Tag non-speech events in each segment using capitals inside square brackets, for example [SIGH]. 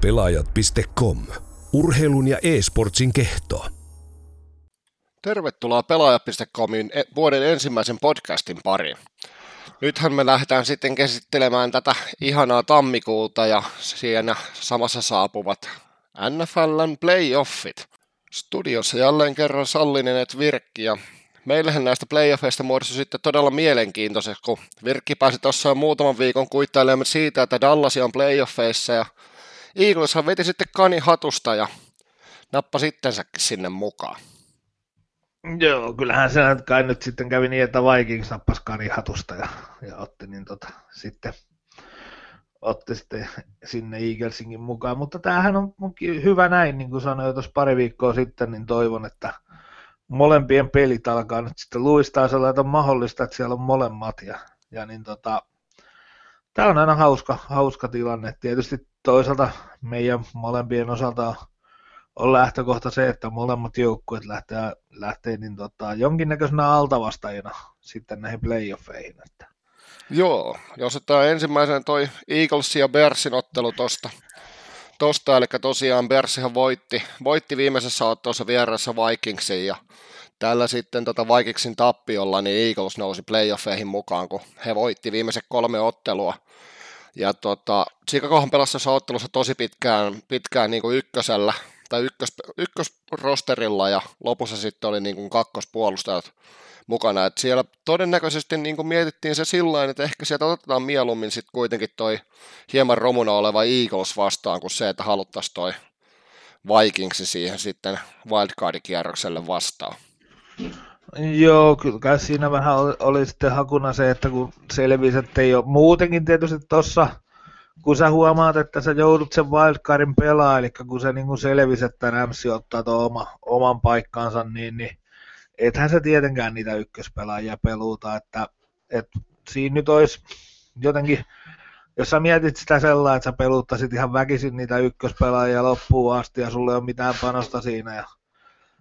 Pelaajat.com. Urheilun ja e-sportsin kehto. Tervetuloa Pelaaja.comin e- vuoden ensimmäisen podcastin pariin. Nythän me lähdetään sitten käsittelemään tätä ihanaa tammikuuta ja siinä samassa saapuvat NFLn playoffit. Studiossa jälleen kerran Sallinen et Virkki ja meillähän näistä playoffeista muodostui sitten todella mielenkiintoiseksi, kun Virkki pääsi tuossa muutaman viikon kuittailemaan siitä, että Dallas on playoffeissa ja Eagleshan veti sitten kani hatusta ja nappasi itsensäkin sinne mukaan. Joo, kyllähän se kai nyt sitten kävi niin, että Vikings nappasi kani hatusta ja, ja otti, niin tota, sitten, otti sitten sinne Eaglesinkin mukaan. Mutta tämähän on hyvä näin, niin kuin sanoin tuossa pari viikkoa sitten, niin toivon, että molempien pelit alkaa nyt sitten luistaa sellainen mahdollista, että siellä on molemmat. Ja, ja niin tota, tämä on aina hauska, hauska tilanne. Tietysti toisaalta meidän molempien osalta on lähtökohta se, että molemmat joukkueet lähtee, lähtee niin tota, jonkinnäköisenä altavastajina sitten näihin playoffeihin. Että. Joo, jos ottaa ensimmäisen toi Eagles ja Bearsin ottelu tosta, tosta eli tosiaan Bearsihan voitti, voitti viimeisessä ottelussa vieressä Vikingsin ja tällä sitten tota Vikingsin tappiolla niin Eagles nousi playoffeihin mukaan, kun he voitti viimeiset kolme ottelua ja tota, Chicagohan pelasi tässä ottelussa tosi pitkään, pitkään niin kuin ykkösellä tai ykkös, ykkösrosterilla ja lopussa sitten oli niin kuin kakkospuolustajat mukana. Et siellä todennäköisesti niin kuin mietittiin se sillä että ehkä sieltä otetaan mieluummin sitten kuitenkin toi hieman romuna oleva Eagles vastaan kuin se, että haluttaisiin toi Vikingsi siihen sitten wildcard-kierrokselle vastaan. Joo, kyllä siinä vähän oli, oli sitten hakuna se, että kun selvisi, että ei ole muutenkin tietysti tuossa, kun sä huomaat, että sä joudut sen wildcardin pelaa, eli kun se niin selvisi, että Ramsi ottaa tuon oma, oman paikkansa, niin, niin ethän se tietenkään niitä ykköspelaajia peluuta, että, että siinä nyt olisi jotenkin, jos sä mietit sitä sellainen, että sä peluuttaisit ihan väkisin niitä ykköspelaajia loppuun asti ja sulle ei ole mitään panosta siinä ja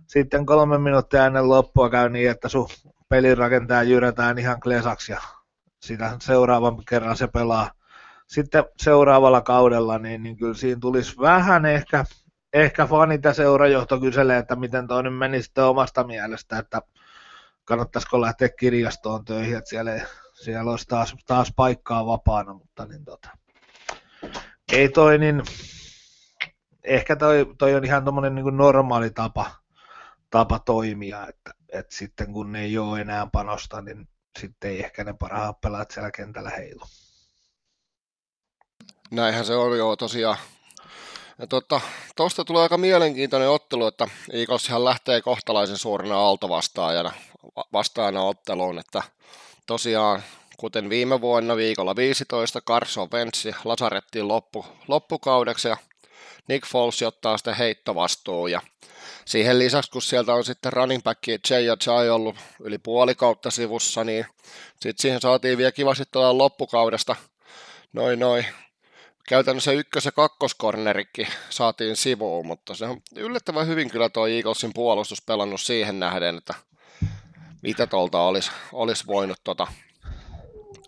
sitten kolme minuuttia ennen loppua käy niin, että sun pelirakentaja jyrätään ihan klesaksi ja sitä seuraavan kerran se pelaa. Sitten seuraavalla kaudella, niin, niin kyllä siinä tulisi vähän ehkä, ehkä fanit ja seurajohto kyselee, että miten toi nyt meni sitten omasta mielestä, että kannattaisiko lähteä kirjastoon töihin, että siellä, siellä olisi taas, taas paikkaa vapaana, mutta niin tota, ei toi niin, ehkä toi, toi on ihan tuommoinen niin normaali tapa, tapa toimia, että, että sitten kun ne ei ole enää panosta, niin sitten ei ehkä ne parhaat pelaat siellä kentällä heilu. Näinhän se on joo tosiaan. Ja tuosta tota, tulee aika mielenkiintoinen ottelu, että Eagleshan lähtee kohtalaisen suurena aaltovastaajana vastaajana otteluun, että tosiaan kuten viime vuonna viikolla 15 Carson Wentz lasarettiin loppu, loppukaudeksi ja Nick Foles ottaa sitten heittovastuun ja siihen lisäksi, kun sieltä on sitten running back Jay ja Jay ollut yli puoli kautta sivussa, niin sitten siihen saatiin vielä kivasti tuolla loppukaudesta. Noin noin käytännössä ykkös- ja kakkoskornerikki saatiin sivuun, mutta se on yllättävän hyvin kyllä tuo Eaglesin puolustus pelannut siihen nähden, että mitä tuolta olisi, olisi voinut tota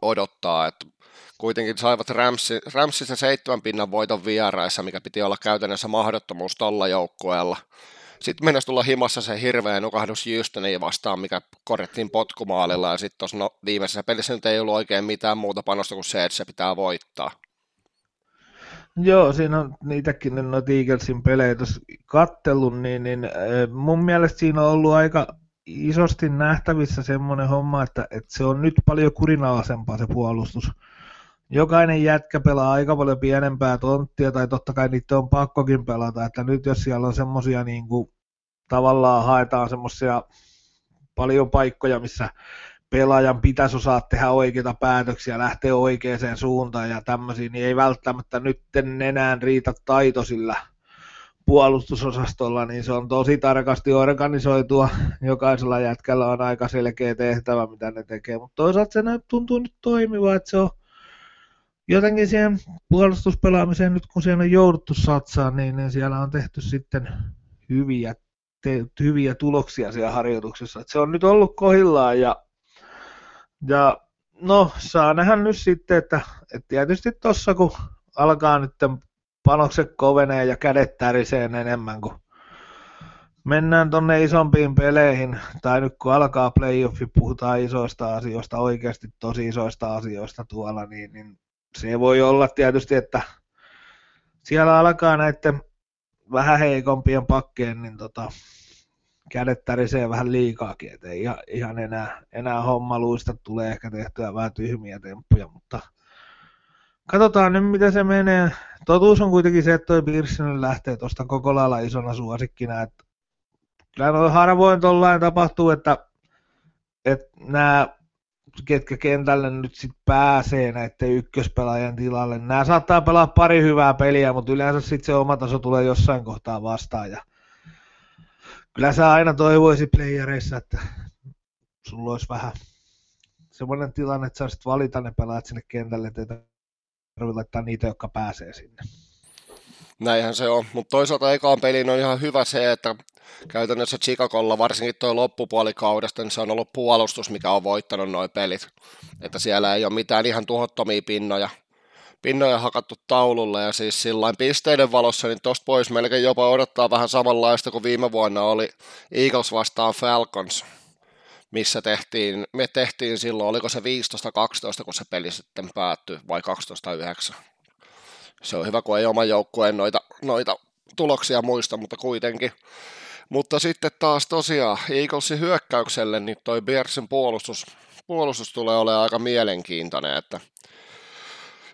odottaa, että kuitenkin saivat Ramsi, Ramsissa seitsemän pinnan voiton vieraissa, mikä piti olla käytännössä mahdottomuus tuolla joukkueella. Sitten mennessä tulla himassa se hirveä nukahdus Houstoniin vastaan, mikä korjattiin potkumaalilla, ja sitten tuossa no, viimeisessä pelissä nyt ei ollut oikein mitään muuta panosta kuin se, että se pitää voittaa. Joo, siinä on niitäkin noita Eaglesin pelejä tuossa kattellut, niin, niin mun mielestä siinä on ollut aika isosti nähtävissä semmoinen homma, että, että se on nyt paljon kurinalaisempaa se puolustus jokainen jätkä pelaa aika paljon pienempää tonttia, tai totta kai niitä on pakkokin pelata, että nyt jos siellä on semmoisia niin kuin, tavallaan haetaan semmoisia paljon paikkoja, missä pelaajan pitäisi osaa tehdä oikeita päätöksiä, lähteä oikeaan suuntaan ja tämmöisiä, niin ei välttämättä nyt enää riitä taito sillä puolustusosastolla, niin se on tosi tarkasti organisoitua. Jokaisella jätkällä on aika selkeä tehtävä, mitä ne tekee, mutta toisaalta se tuntuu nyt toimiva, että se on jotenkin siihen puolustuspelaamiseen nyt kun siellä on jouduttu satsaa, niin, niin siellä on tehty sitten hyviä, te, hyviä tuloksia siellä harjoituksessa. Et se on nyt ollut kohillaan ja, ja no saa nähdä nyt sitten, että, että tietysti tuossa kun alkaa nyt panokset kovenee ja kädet tärisee enemmän, kun mennään tonne isompiin peleihin, tai nyt kun alkaa playoffi, puhutaan isoista asioista, oikeasti tosi isoista asioista tuolla, niin, niin se voi olla tietysti, että siellä alkaa näiden vähän heikompien pakkeen, niin tota, kädet tärisee vähän liikaakin, ettei ihan, ihan enää, enää homma luista, tulee ehkä tehtyä vähän tyhmiä temppuja, mutta katsotaan nyt miten se menee. Totuus on kuitenkin se, että toi lähtee tuosta koko lailla isona suosikkina, että kyllä noin harvoin tollain tapahtuu, että, että nämä ketkä kentälle nyt sit pääsee näiden ykköspelaajan tilalle. Nämä saattaa pelaa pari hyvää peliä, mutta yleensä sitten se oma taso tulee jossain kohtaa vastaan. Ja kyllä sä aina toivoisi playereissa, että sulla olisi vähän semmoinen tilanne, että saisit valita ne pelaajat sinne kentälle, että tarvitse laittaa niitä, jotka pääsee sinne. Näinhän se on, mutta toisaalta ekaan pelin on ihan hyvä se, että käytännössä Chicagolla, varsinkin tuo loppupuolikaudesta, niin se on ollut puolustus, mikä on voittanut noin pelit. Että siellä ei ole mitään ihan tuhottomia pinnoja, pinnoja hakattu taululle ja siis sillain pisteiden valossa, niin tosta pois melkein jopa odottaa vähän samanlaista kuin viime vuonna oli Eagles vastaan Falcons, missä tehtiin, me tehtiin silloin, oliko se 15-12, kun se peli sitten päättyi, vai 12-9. Se on hyvä, kun ei oma joukkueen noita, noita tuloksia muista, mutta kuitenkin. Mutta sitten taas tosiaan Eaglesin hyökkäykselle, niin toi Bearsin puolustus, puolustus tulee olemaan aika mielenkiintoinen, että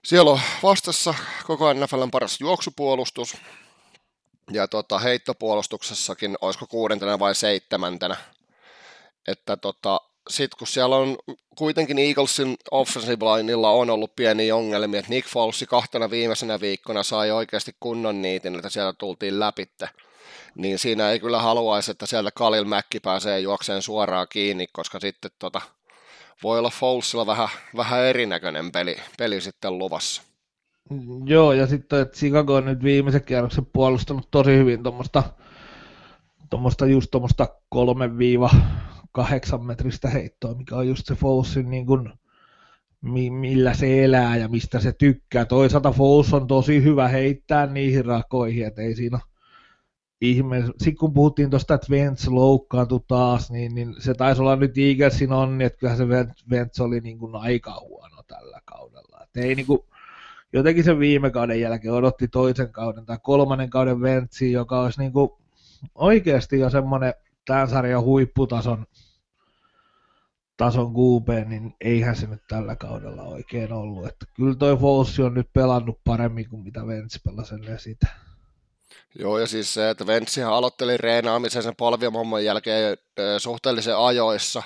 siellä on vastassa koko NFLn paras juoksupuolustus, ja tota, heittopuolustuksessakin, olisiko kuudentena vai seitsemäntenä, että tota, sitten kun siellä on kuitenkin Eaglesin offensive lineilla on ollut pieniä ongelmia, että Nick Folesi kahtena viimeisenä viikkona sai oikeasti kunnon niitin, että siellä tultiin läpitte, niin siinä ei kyllä haluaisi, että sieltä Kalil Mäkki pääsee juokseen suoraan kiinni, koska sitten tota, voi olla Folesilla vähän, vähän erinäköinen peli, peli sitten luvassa. Joo, ja sitten että Chicago on nyt viimeisen kierroksen puolustanut tosi hyvin tuommoista tuommoista just tuommoista 3-8 metristä heittoa, mikä on just se Folesin niin kuin, millä se elää ja mistä se tykkää. Toisaalta Foles on tosi hyvä heittää niihin rakoihin, että ei siinä ihme. Sitten kun puhuttiin tuosta, että Vents loukkaantui taas, niin, niin, se taisi olla nyt Eaglesin onni, että kyllähän se Vents oli niin kuin aika huono tällä kaudella. Et ei niin kuin, jotenkin sen viime kauden jälkeen odotti toisen kauden tai kolmannen kauden Ventsiin, joka olisi niin kuin oikeasti jo semmoinen tämän sarjan huipputason tason QB, niin eihän se nyt tällä kaudella oikein ollut. Että kyllä toi Fossi on nyt pelannut paremmin kuin mitä Vents pelasi sitä. Joo, ja siis se, että Ventsihän aloitteli reenaamisen sen polvivammon jälkeen suhteellisen ajoissa,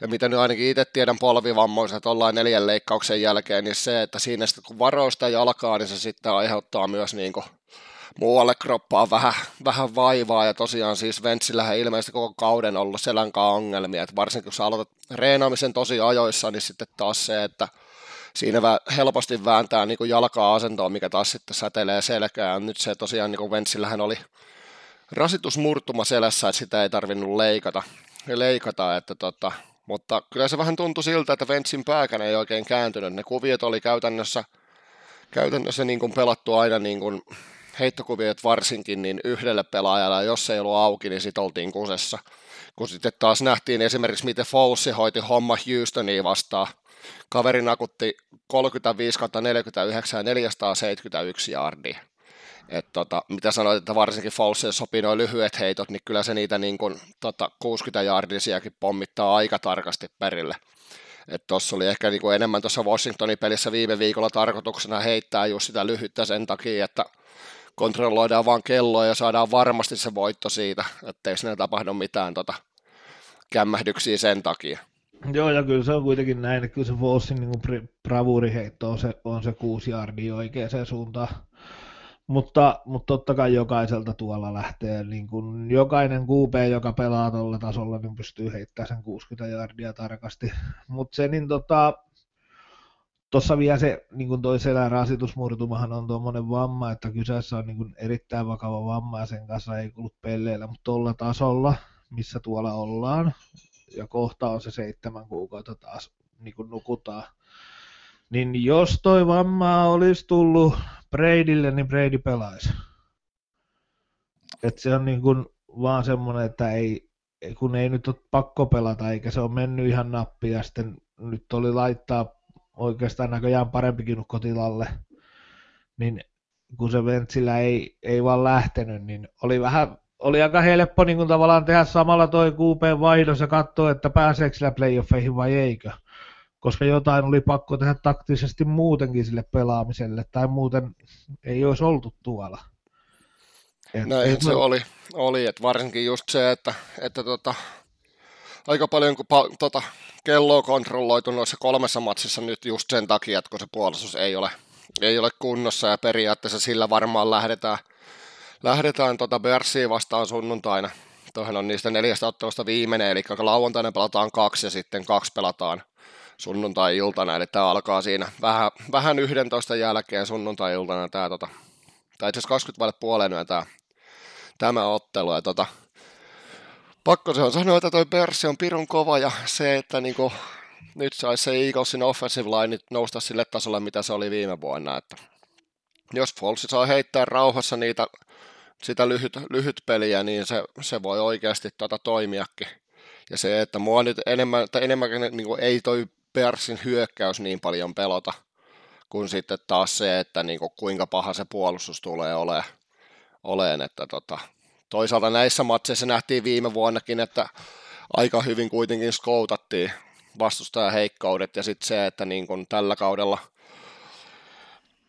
ja mitä nyt ainakin itse tiedän polvivammoista, että ollaan neljän leikkauksen jälkeen, niin se, että siinä sitten kun varoista jalkaa, niin se sitten aiheuttaa myös niin kuin muualle kroppaan vähän, vähän vaivaa, ja tosiaan siis Ventsillähän ilmeisesti koko kauden ollut selänkaan ongelmia, että varsinkin kun sä aloitat reenaamisen tosi ajoissa, niin sitten taas se, että siinä helposti vääntää niin kuin jalkaa asentoon, mikä taas sitten säteilee selkään. Nyt se tosiaan niin kuin oli rasitusmurtuma selässä, että sitä ei tarvinnut leikata, leikata että tota, mutta kyllä se vähän tuntui siltä, että Ventsin pääkänä ei oikein kääntynyt. Ne kuviot oli käytännössä, käytännössä niin kuin pelattu aina niin kuin heittokuviot varsinkin niin yhdelle pelaajalle, jos ei ollut auki, niin sitten oltiin kusessa. Kun sitten taas nähtiin esimerkiksi, miten Fossi hoiti homma Houstonia vastaan. Kaveri nakutti 35 49 ja 471 jardia. Et tota, mitä sanoit, että varsinkin Fossi sopii noin lyhyet heitot, niin kyllä se niitä niin kun, tota, 60 jardisiakin pommittaa aika tarkasti perille. Tuossa oli ehkä niin enemmän tuossa Washingtonin pelissä viime viikolla tarkoituksena heittää just sitä lyhyttä sen takia, että kontrolloidaan vaan kelloa ja saadaan varmasti se voitto siitä, ettei sinne tapahdu mitään tota, kämmähdyksiä sen takia. Joo, ja kyllä se on kuitenkin näin, että kyllä se Vossin niin bravuriheitto on se, on se kuusi jardia oikeaan suuntaan. Mutta, mutta totta kai jokaiselta tuolla lähtee, niin kuin jokainen QP, joka pelaa tuolla tasolla, niin pystyy heittämään sen 60 jardia tarkasti. Mutta se, niin tota, Tuossa vielä se niin kuin toi selän rasitusmurtumahan on tuommoinen vamma, että kyseessä on niin kuin erittäin vakava vamma ja sen kanssa ei kuulu pelleillä, mutta tuolla tasolla, missä tuolla ollaan, ja kohta on se seitsemän kuukautta taas niin kuin nukutaan, niin jos toi vamma olisi tullut Bradylle, niin Brady pelaisi. Et se on niin kuin vaan semmoinen, että ei, kun ei nyt ole pakko pelata, eikä se ole mennyt ihan nappia, ja sitten nyt oli laittaa oikeastaan näköjään parempikin kotilalle, niin kun se Ventsillä ei, ei vaan lähtenyt, niin oli vähän oli aika helppo niin kuin tavallaan tehdä samalla toi QP vaihdos ja katsoa, että pääseekö sillä playoffeihin vai eikö. Koska jotain oli pakko tehdä taktisesti muutenkin sille pelaamiselle, tai muuten ei olisi oltu tuolla. Et, Näin et se me... oli, oli että varsinkin just se, että, että tota, aika paljon kun pa, tota, kello on kontrolloitu noissa kolmessa matsissa nyt just sen takia, että kun se puolustus ei ole, ei ole kunnossa ja periaatteessa sillä varmaan lähdetään, lähdetään tota Bersiin vastaan sunnuntaina. Tuohon on niistä neljästä ottelusta viimeinen, eli lauantaina pelataan kaksi ja sitten kaksi pelataan sunnuntai-iltana, eli tämä alkaa siinä vähän, vähän 11 jälkeen sunnuntai-iltana tämä, tota, tai itse asiassa 20 vaille puoleen tämä, tämä ottelu, ja tota, pakko se on sanoa, että toi Perssi on pirun kova, ja se, että niinku, nyt saisi se Eaglesin offensive line nousta sille tasolle, mitä se oli viime vuonna, että jos Folsi saa heittää rauhassa niitä, sitä lyhyt, lyhyt peliä, niin se, se voi oikeasti tota toimiakin. Ja se, että mua nyt enemmän, tai enemmänkin niin kuin ei toi Persin hyökkäys niin paljon pelota, kuin sitten taas se, että niin kuin kuinka paha se puolustus tulee olemaan. oleen että tota, toisaalta näissä matseissa nähtiin viime vuonnakin, että aika hyvin kuitenkin skoutattiin vastustajan heikkoudet ja sitten se, että niin kuin tällä kaudella –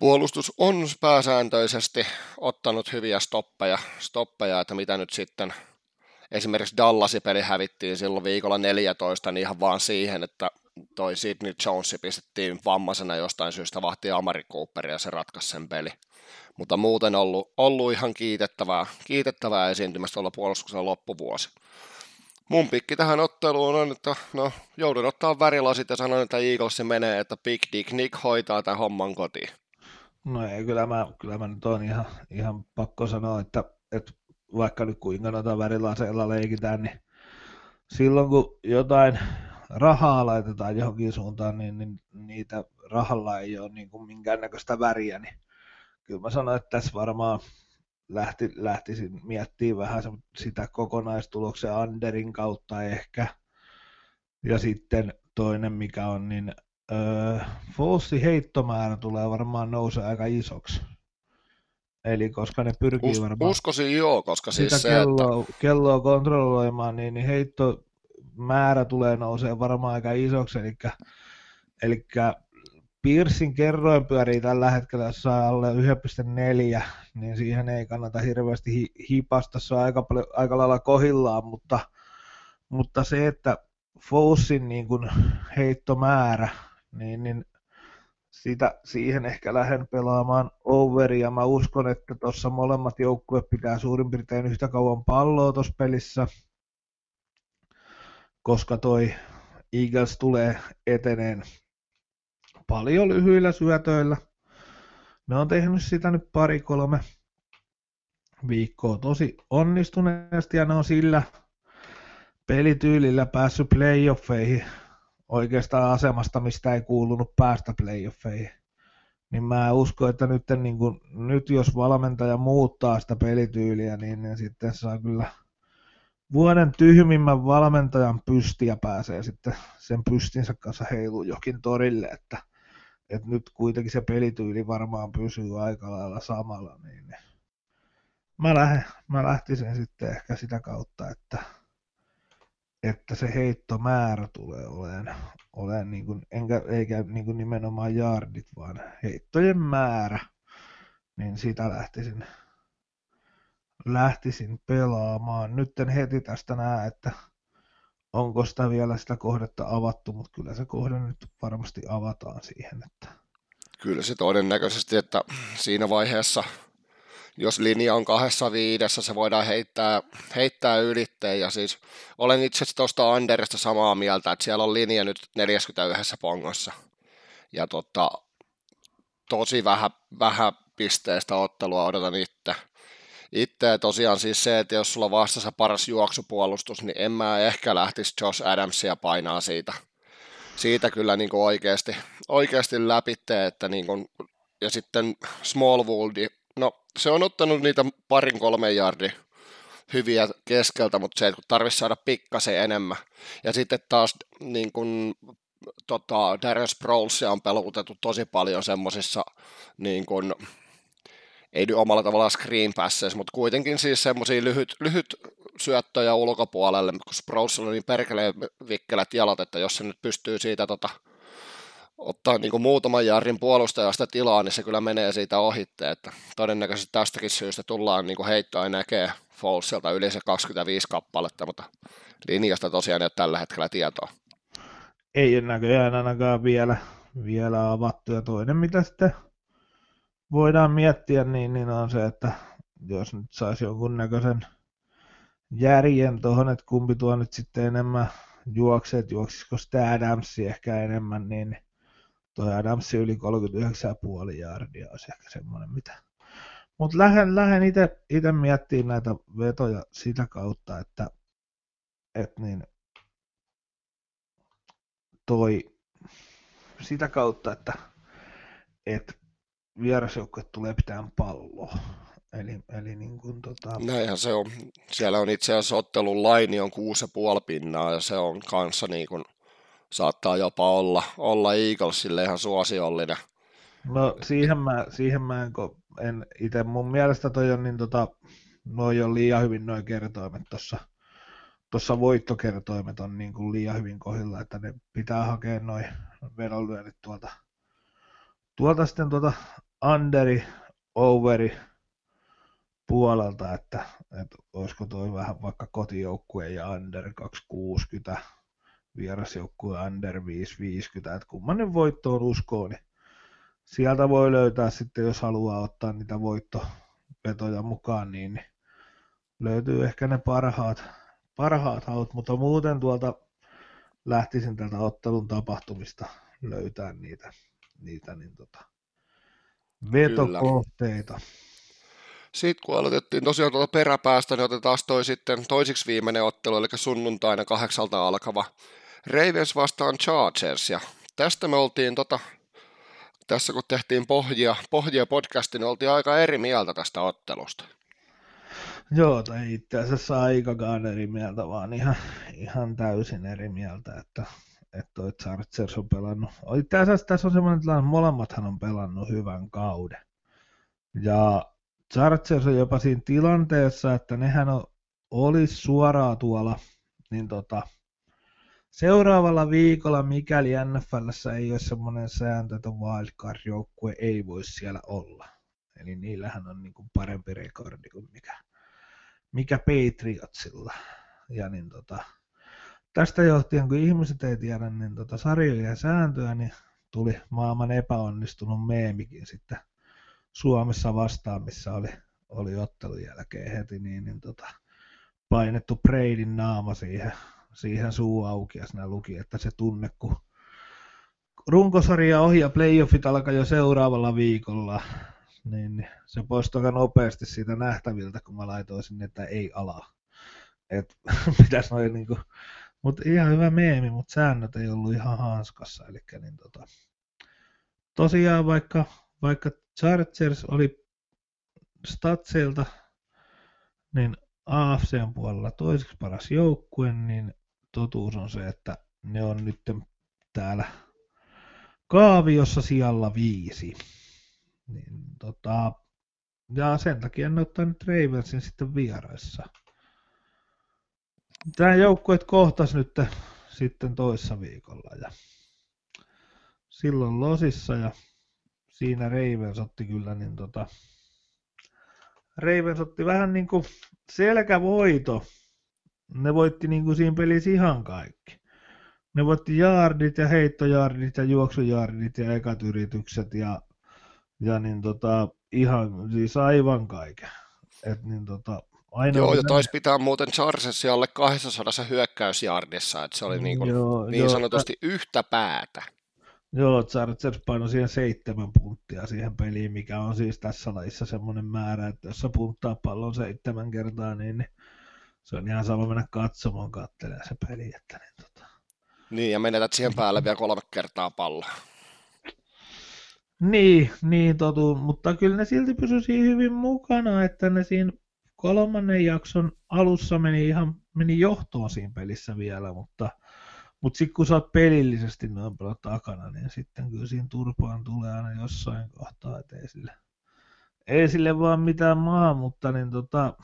puolustus on pääsääntöisesti ottanut hyviä stoppeja, stoppeja että mitä nyt sitten esimerkiksi Dallasin peli hävittiin silloin viikolla 14, niin ihan vaan siihen, että toi Sidney Jones pistettiin vammaisena jostain syystä vahti Amari Cooper ja se ratkaisi sen peli. Mutta muuten ollut, ollut ihan kiitettävää, kiitettävää esiintymistä olla puolustuksella loppuvuosi. Mun pikki tähän otteluun on, että no, joudun ottaa värilasit ja sanon, että Eagles menee, että Big Dick Nick hoitaa tämän homman kotiin. No ei, kyllä mä, kyllä mä nyt on ihan, ihan pakko sanoa, että, että vaikka nyt kuinka noita värilaseilla leikitään, niin silloin kun jotain rahaa laitetaan johonkin suuntaan, niin, niin niitä rahalla ei ole niin kuin minkäännäköistä väriä, niin kyllä mä sanoin, että tässä varmaan lähti, lähtisin miettimään vähän sitä kokonaistuloksen Anderin kautta ehkä. Ja sitten toinen, mikä on, niin öö, Fossi heittomäärä tulee varmaan nousee aika isoksi. Eli koska ne pyrkii Us, varmaan... Uskoisin joo, koska siis sitä se, kelloa, että... kelloa kontrolloimaan, niin, niin heittomäärä tulee nousee varmaan aika isoksi. Eli, eli Piersin kerroin pyörii tällä hetkellä jossain alle 1,4, niin siihen ei kannata hirveästi hi- hipasta, se on aika, paljon, aika lailla kohillaan, mutta, mutta se, että Fossin niin kuin heittomäärä niin, niin sitä, siihen ehkä lähden pelaamaan overia. Mä uskon, että tuossa molemmat joukkueet pitää suurin piirtein yhtä kauan palloa tuossa pelissä, koska toi Eagles tulee eteneen paljon lyhyillä syötöillä. Ne on tehnyt sitä nyt pari-kolme viikkoa tosi onnistuneesti ja ne on sillä pelityylillä päässyt playoffeihin oikeastaan asemasta, mistä ei kuulunut päästä playoffeihin. Niin mä uskon, että nyt, niin kun, nyt jos valmentaja muuttaa sitä pelityyliä, niin, niin sitten saa kyllä vuoden tyhmimmän valmentajan pysti ja pääsee sitten sen pystinsä kanssa heiluun jokin torille, että, että nyt kuitenkin se pelityyli varmaan pysyy aika lailla samalla, niin, niin mä, lähden, mä lähtisin sitten ehkä sitä kautta, että että se heittomäärä tulee olemaan, olemaan niin kuin, enkä, eikä niin kuin nimenomaan jardit, vaan heittojen määrä, niin sitä lähtisin, lähtisin pelaamaan. Nyt en heti tästä näe, että onko sitä vielä sitä kohdetta avattu, mutta kyllä se kohde nyt varmasti avataan siihen. Että... Kyllä se todennäköisesti, että siinä vaiheessa jos linja on kahdessa viidessä, se voidaan heittää, heittää ylitteen. Ja siis olen itse asiassa tuosta Anderista samaa mieltä, että siellä on linja nyt 41 pongossa. Ja tota, tosi vähän, vähän pisteestä ottelua odotan itse. Itse tosiaan siis se, että jos sulla vastassa paras juoksupuolustus, niin en mä ehkä lähtisi Josh Adamsia painaa siitä, siitä kyllä niin kuin oikeasti, oikeasti läpi, että niin kuin ja sitten Smallwood, no se on ottanut niitä parin kolmen jardin hyviä keskeltä, mutta se, että tarvitsisi saada pikkasen enemmän. Ja sitten taas niin kun, tota, Darren Sproulsia on pelutettu tosi paljon semmoisissa niin kun, ei nyt omalla tavallaan screen passes, mutta kuitenkin siis semmoisia lyhyt, lyhyt syöttöjä ulkopuolelle, kun Sprouse on niin perkeleen vikkelät jalat, että jos se nyt pystyy siitä tota, ottaa niin muutaman jarrin puolustajasta tilaa, niin se kyllä menee siitä ohitte, että todennäköisesti tästäkin syystä tullaan niin heittoa näkee Fallsilta yli se 25 kappaletta, mutta linjasta tosiaan ei ole tällä hetkellä tietoa. Ei näköjään ainakaan vielä, vielä avattu, ja toinen mitä sitten voidaan miettiä, niin, niin on se, että jos nyt saisi jonkun näköisen järjen tuohon, että kumpi tuo nyt sitten enemmän juoksee, että juoksisiko sitä Adamsi ehkä enemmän, niin tuo Adamsi yli 39,5 jardia olisi ehkä semmoinen, mitä. Mutta lähden, lähden itse miettimään näitä vetoja sitä kautta, että, että niin toi sitä kautta, että, että vierasjoukkue tulee pitämään palloa. Eli, eli niin kuin, tota... Näinhän se on. Siellä on itse asiassa ottelun laini on 6,5 pinnaa ja se on kanssa niin kuin, saattaa jopa olla, olla Eaglesille ihan suosiollinen. No siihen mä, siihen mä en, en itse, mun mielestä toi on niin tota, noi on liian hyvin noin kertoimet tuossa tuossa voittokertoimet on niin kuin liian hyvin kohdilla, että ne pitää hakea noin vedonlyönnit tuolta, tuolta sitten tuota underi, overi, puolelta, että, että olisiko tuo vähän vaikka kotijoukkue ja under 260, vierasjoukkue under 550, että kummanen voittoon uskoo, niin sieltä voi löytää sitten, jos haluaa ottaa niitä voittopetoja mukaan, niin, niin löytyy ehkä ne parhaat, parhaat haut, mutta muuten tuolta lähtisin tältä ottelun tapahtumista löytää niitä, niitä niin tota, vetokohteita. Kyllä. Sitten kun aloitettiin tosiaan tuota peräpäästä, niin otetaan toi sitten toisiksi viimeinen ottelu, eli sunnuntaina kahdeksalta alkava Ravens vastaan Chargers. Ja tästä me oltiin tota, tässä kun tehtiin pohjia, pohjia podcastin, niin oltiin aika eri mieltä tästä ottelusta. Joo, tai itse asiassa aikakaan eri mieltä, vaan ihan, ihan täysin eri mieltä, että, että toi Chargers on pelannut. Itse asiassa tässä on semmoinen tilanne, molemmathan on pelannut hyvän kauden. Ja Chargers on jopa siinä tilanteessa, että nehän on, olisi suoraan tuolla niin tota, seuraavalla viikolla, mikäli NFLssä ei ole semmoinen sääntö, että wildcard-joukkue ei voi siellä olla. Eli niillähän on niin kuin parempi rekordi kuin mikä, mikä Patriotsilla. Ja niin tota, tästä johtien, kun ihmiset ei tiedä niin tota sarjoja ja sääntöjä, niin tuli maailman epäonnistunut meemikin sitten Suomessa vastaan, missä oli, oli ottelun jälkeen heti, niin, niin tota, painettu Breidin naama siihen, siihen suu auki ja sinä luki, että se tunne, kun runkosarja ohi ja playoffit alkaa jo seuraavalla viikolla, niin se poistui aika nopeasti siitä nähtäviltä, kun mä laitoin sinne, että ei ala. Et, [LAUGHS] pitäis noin niinku, mutta ihan hyvä meemi, mutta säännöt ei ollut ihan hanskassa. Eli niin tota, tosiaan vaikka, vaikka Chargers oli Statseilta niin AFCn puolella toiseksi paras joukkue, niin totuus on se, että ne on nyt täällä kaaviossa sijalla viisi. Niin, tota, ja sen takia ne ottaa nyt Ravensin sitten vieraissa. Tämä joukkueet kohtas nyt sitten toissa viikolla ja silloin losissa ja siinä Ravens otti kyllä niin tota, Ravens otti vähän niin kuin selkävoito. Ne voitti niin kuin siinä pelissä ihan kaikki. Ne voitti jaardit ja heittojaardit ja juoksujaardit ja ekat yritykset ja, ja niin tota, ihan siis aivan kaiken. Et niin tota, aina joo, ja taisi pitää muuten Chargersia alle 200 hyökkäysjardissa, että se oli niin, kuin, joo, niin joo, sanotusti joo. yhtä päätä. Joo, Chargers painoi siihen seitsemän punttia siihen peliin, mikä on siis tässä lajissa semmoinen määrä, että jos sä punttaa pallon seitsemän kertaa, niin, niin se on ihan sama mennä katsomaan katselemaan se peli. Että niin, tota. niin, ja menetät siihen päälle vielä kolme kertaa palloa. Niin, niin totu, mutta kyllä ne silti pysyisi hyvin mukana, että ne siinä kolmannen jakson alussa meni ihan meni johtoon siinä pelissä vielä, mutta, mutta sitten kun sä oot pelillisesti noin paljon takana, niin sitten kyllä siinä turpaan tulee aina jossain kohtaa, että ei sille, ei sille vaan mitään maa, mutta niin tota,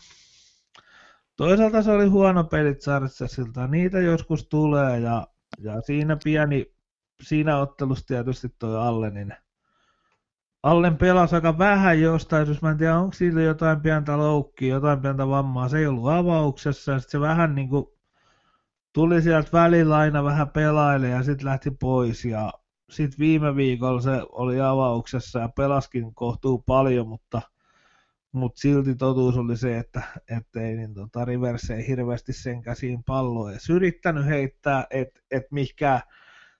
toisaalta se oli huono pelit Sartsesilta, niitä joskus tulee ja, ja siinä pieni, siinä ottelussa tietysti toi Alle, niin Allen pelasi aika vähän jostain, jos mä en tiedä, onko siitä jotain pientä loukkia, jotain pientä vammaa. Se ei ollut avauksessa ja sitten se vähän niin kuin tuli sieltä välillä aina vähän pelaille ja sitten lähti pois. Ja sitten viime viikolla se oli avauksessa ja pelaskin kohtuu paljon, mutta, mutta silti totuus oli se, että ei niin tota, Rivers ei hirveästi sen käsiin palloa edes yrittänyt heittää, että et mikä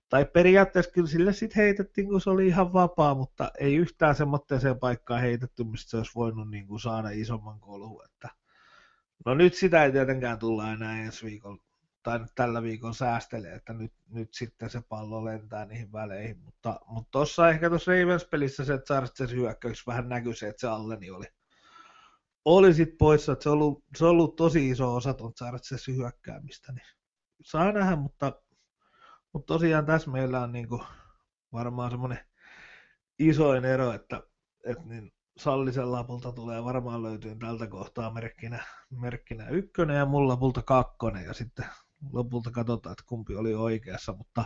tai periaatteessa kyllä sille sitten heitettiin, kun se oli ihan vapaa, mutta ei yhtään semmoiseen paikkaan heitetty, mistä se olisi voinut niin kuin saada isomman kolhun. Että... No nyt sitä ei tietenkään tulla enää ensi viikolla, tai nyt tällä viikolla säästelee, että nyt, nyt sitten se pallo lentää niihin väleihin, mutta tuossa mutta ehkä tuossa Ravens-pelissä se Chargers hyökkäys vähän näkyi se, että se Alleni oli, oli sit poissa, että se on ollut, se on ollut tosi iso osa tuon Chargersin hyökkäämistä, niin saa nähdä, mutta mutta tosiaan tässä meillä on niinku varmaan semmoinen isoin ero, että, että niin Sallisen lapulta tulee varmaan löytyy tältä kohtaa merkkinä, merkkinä ykkönen ja mulla lapulta kakkonen ja sitten lopulta katsotaan, että kumpi oli oikeassa, mutta,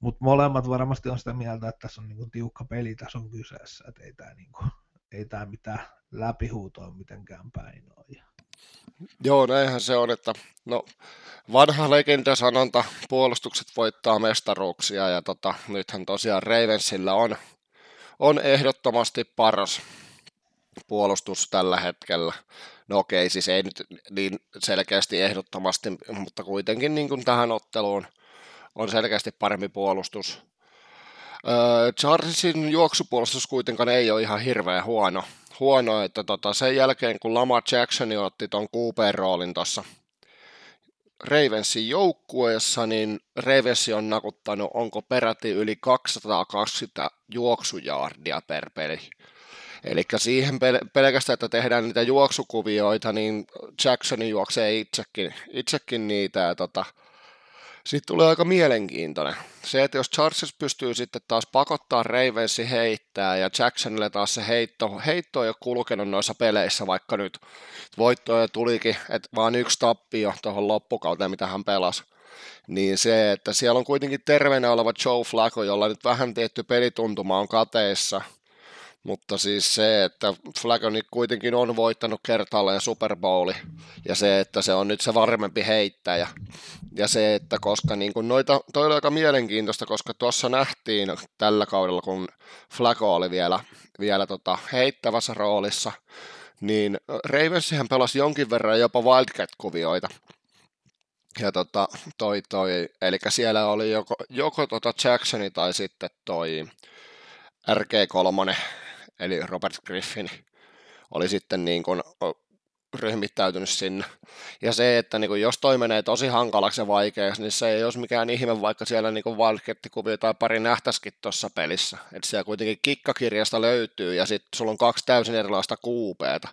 mutta molemmat varmasti on sitä mieltä, että tässä on niinku tiukka peli tässä on kyseessä, että ei tämä niinku, ei tää mitään läpihuutoa mitenkään päin ole. Joo, näinhän se on, että no, vanha legendasanonta, puolustukset voittaa mestaruuksia, ja tota, nythän tosiaan Ravensillä on, on ehdottomasti paras puolustus tällä hetkellä. No okei, siis ei nyt niin selkeästi ehdottomasti, mutta kuitenkin niin kuin tähän otteluun on selkeästi parempi puolustus. Charlesin juoksupuolustus kuitenkaan ei ole ihan hirveän huono, huono että tota, sen jälkeen kun Lama Jackson otti ton QP-roolin tuossa Ravensin joukkueessa, niin Ravensi on nakuttanut, onko peräti yli 220 juoksujaardia per peli. Eli siihen pel- pelkästään, että tehdään niitä juoksukuvioita, niin Jacksonin juoksee itsekin, itsekin niitä. Ja tota, sitten tulee aika mielenkiintoinen. Se, että jos Chargers pystyy sitten taas pakottaa Ravensi heittää ja Jacksonille taas se heitto, heitto ei ole kulkenut noissa peleissä, vaikka nyt voittoja tulikin, että vaan yksi tappio tuohon loppukauteen, mitä hän pelasi. Niin se, että siellä on kuitenkin terveenä oleva Joe Flacco, jolla nyt vähän tietty pelituntuma on kateessa – mutta siis se, että Flagoni kuitenkin on voittanut kertaalleen Super Bowli ja se, että se on nyt se varmempi heittäjä. Ja se, että koska niin kuin noita, toi oli aika mielenkiintoista, koska tuossa nähtiin tällä kaudella, kun Flago oli vielä, vielä tota heittävässä roolissa, niin Ravensihän pelasi jonkin verran jopa Wildcat-kuvioita. Ja tota, toi, toi, eli siellä oli joko, joko tota Jacksoni tai sitten toi RG3 eli Robert Griffin, oli sitten niin kuin ryhmittäytynyt sinne. Ja se, että niin kuin jos toi menee tosi hankalaksi ja vaikeaksi, niin se ei olisi mikään ihme, vaikka siellä niin kuin wildcat-kuvia tai pari nähtäisikin tuossa pelissä. Että siellä kuitenkin kikkakirjasta löytyy ja sitten sulla on kaksi täysin erilaista kuupeeta.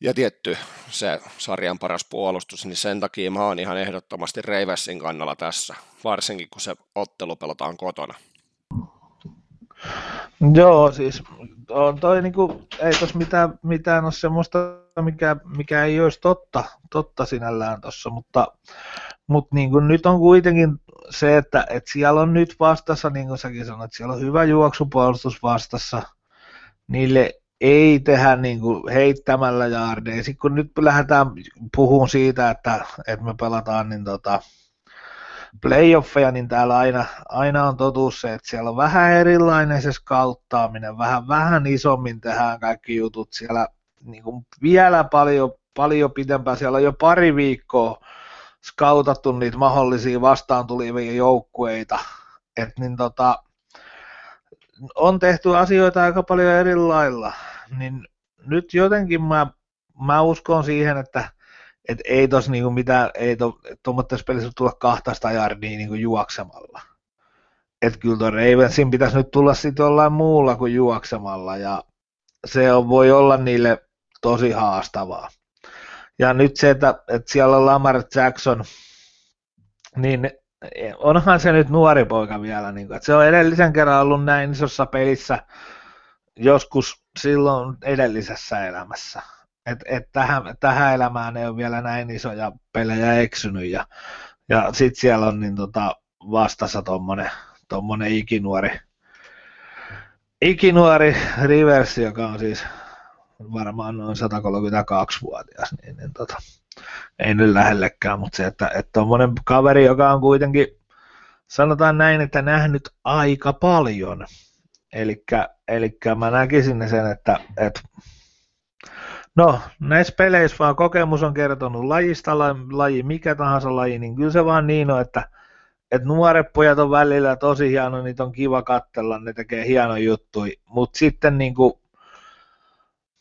Ja tietty se sarjan paras puolustus, niin sen takia mä oon ihan ehdottomasti Reivässin kannalla tässä, varsinkin kun se ottelu pelataan kotona. Joo, siis on toi niinku, ei tos mitään, mitään ole semmoista, mikä, mikä ei olisi totta, totta sinällään tossa, mutta, mutta niinku nyt on kuitenkin se, että, että siellä on nyt vastassa, niin kuin säkin sanoit, siellä on hyvä juoksupuolustus vastassa, niille ei tehdä niin kuin heittämällä jaardeja. Sitten kun nyt lähdetään puhumaan siitä, että, että me pelataan, niin tota, playoffeja, niin täällä aina, aina on totuus se, että siellä on vähän erilainen se skauttaaminen, vähän, vähän isommin tehdään kaikki jutut siellä niin kuin vielä paljon, paljon pidempään, siellä on jo pari viikkoa skautattu niitä mahdollisia vastaan tulivia joukkueita, että niin tota, on tehty asioita aika paljon eri lailla, niin nyt jotenkin mä, mä uskon siihen, että et ei tos niinku mitään, ei tuommoisessa pelissä tulla 200 jardia niinku juoksemalla. että kyllä tuon Ravensin pitäisi nyt tulla sitten jollain muulla kuin juoksemalla ja se on, voi olla niille tosi haastavaa. Ja nyt se, että, että siellä on Lamar Jackson, niin onhan se nyt nuori poika vielä. Niin kuin, että se on edellisen kerran ollut näin isossa pelissä joskus silloin edellisessä elämässä. Et, et tähän, tähän elämään ei ole vielä näin isoja pelejä eksynyt ja, ja sitten siellä on niin tota, vastassa tuommoinen tommonen ikinuori, ikinuori Rivers, joka on siis varmaan noin 132-vuotias, niin, niin tota, ei nyt lähellekään, mutta se, että tuommoinen että kaveri, joka on kuitenkin, sanotaan näin, että nähnyt aika paljon, eli mä näkisin sen, että, että No, näissä peleissä vaan kokemus on kertonut lajista, laji, mikä tahansa laji, niin kyllä se vaan niin on, että, että nuoret pojat on välillä tosi hieno, niitä on kiva katsella, ne tekee hieno juttuja, mutta sitten niin kuin,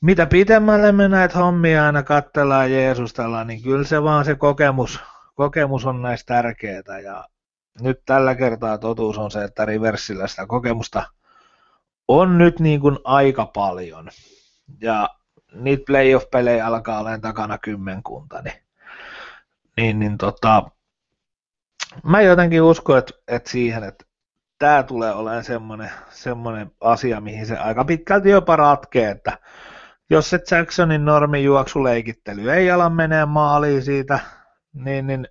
mitä pitemmälle me näitä hommia aina katsellaan ja Jeesustellaan, niin kyllä se vaan se kokemus, kokemus on näistä tärkeää ja nyt tällä kertaa totuus on se, että Riversillä sitä kokemusta on nyt niin kuin aika paljon. Ja niitä playoff-pelejä alkaa olemaan takana kymmenkunta, niin, niin, niin tota, mä jotenkin uskon, että, että siihen, että tämä tulee olemaan semmoinen, semmoinen asia, mihin se aika pitkälti jopa ratkee, että jos se Jacksonin normijuoksuleikittely ei ala menee maaliin siitä, niin, niin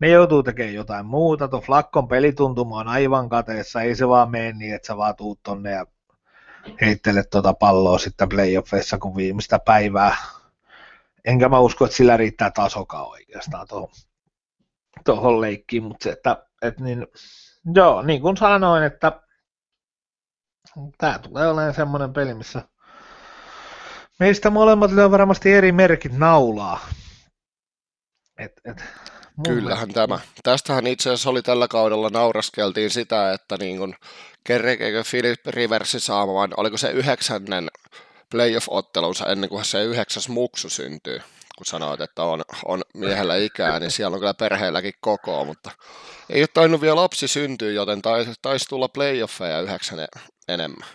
ne joutuu tekemään jotain muuta. Tuo Flakkon pelituntuma on aivan kateessa, ei se vaan mene niin, että sä vaan tuut tonne ja heittele tuota palloa sitten playoffeissa kuin viimeistä päivää. Enkä mä usko, että sillä riittää tasokaan oikeastaan tuohon, tuohon leikkiin, mutta se, että, että niin, joo, niin kuin sanoin, että tämä tulee olemaan semmoinen peli, missä meistä molemmat on varmasti eri merkit naulaa. Et, et, Kyllähän tämä. Tästähän itse asiassa oli tällä kaudella nauraskeltiin sitä, että niin kun kerkeekö Philip Riversi saamaan, oliko se yhdeksännen playoff-ottelunsa ennen kuin se yhdeksäs muksu syntyy, kun sanoit, että on, on miehellä ikää, niin siellä on kyllä perheelläkin koko, mutta ei ole tainnut vielä lapsi syntyä, joten taisi, taisi tulla playoffeja yhdeksän enemmän.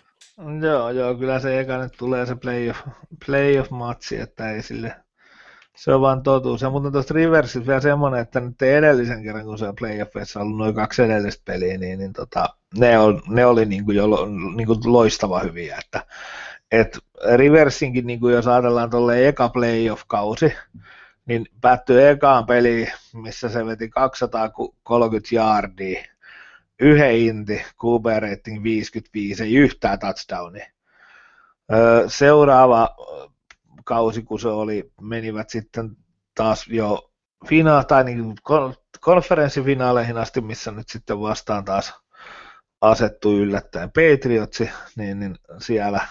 Joo, joo, kyllä se eka nyt tulee se playoff, playoff-matsi, että ei sille se on vaan totuus. Ja mutta tuosta Riversissa vielä semmoinen, että nyt edellisen kerran, kun se on playoffissa ollut noin kaksi edellistä peliä, niin, niin tota, ne, on, ne oli niin kuin jo niin kuin loistava hyviä. Että, et Riversinkin, niin kuin jos ajatellaan tuolle eka playoff-kausi, niin päättyi ekaan peliin, missä se veti 230 yardia, yhden inti, QB rating 55, ei yhtään touchdownia. Seuraava kausi, kun se oli, menivät sitten taas jo fina- tai niin konferenssifinaaleihin asti, missä nyt sitten vastaan taas asettu yllättäen Patriotsi, niin, niin siellä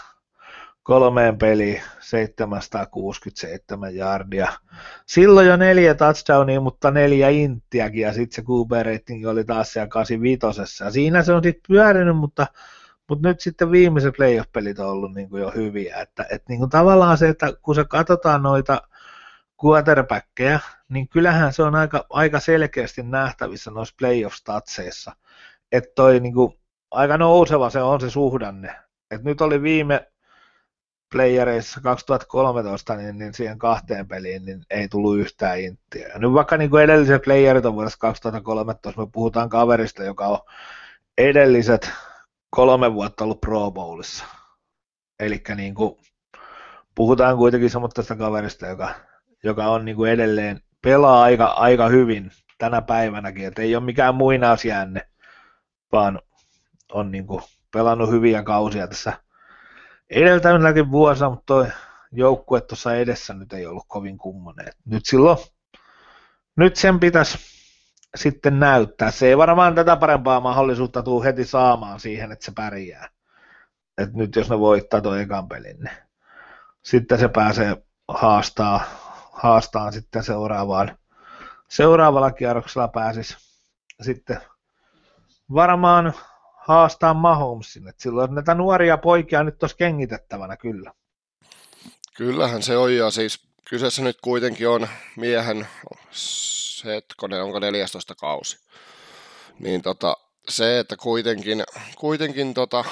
kolmeen peliin 767 jardia. Silloin jo neljä touchdownia, mutta neljä inttiäkin, ja sitten se QB rating oli taas siellä 85. Ja siinä se on sitten pyörinyt, mutta mutta nyt sitten viimeiset playoff-pelit on ollut niin kuin jo hyviä. Että, että niin kuin tavallaan se, että kun se katsotaan noita quarterbackkejä, niin kyllähän se on aika, aika selkeästi nähtävissä noissa playoff-statseissa. Että toi niin kuin, aika nouseva se on se suhdanne. Et nyt oli viime playereissa 2013, niin, niin siihen kahteen peliin niin ei tullut yhtään inttiä. Ja nyt vaikka niin kuin edelliset playerit on vuodesta 2013, me puhutaan kaverista, joka on edelliset kolme vuotta ollut Pro Bowlissa. Eli niin puhutaan kuitenkin semmoista kaverista, joka, joka on niin kuin edelleen pelaa aika, aika hyvin tänä päivänäkin, että ei ole mikään muinaisjänne, vaan on niin kuin pelannut hyviä kausia tässä edeltävänäkin vuosina, mutta toi joukkue tuossa edessä nyt ei ollut kovin kummonen. Nyt silloin, nyt sen pitäisi sitten näyttää. Se ei varmaan tätä parempaa mahdollisuutta tule heti saamaan siihen, että se pärjää. Et nyt jos ne voittaa tuon ekan pelin, niin sitten se pääsee haastaa, haastaa sitten seuraavaan, seuraavalla kierroksella pääsisi sitten varmaan haastaa Mahomesin. Et silloin näitä nuoria poikia nyt tuossa kengitettävänä kyllä. Kyllähän se on ja siis kyseessä nyt kuitenkin on miehen hetkonen, onko 14 kausi. Niin tota, se, että kuitenkin, kuitenkin tota,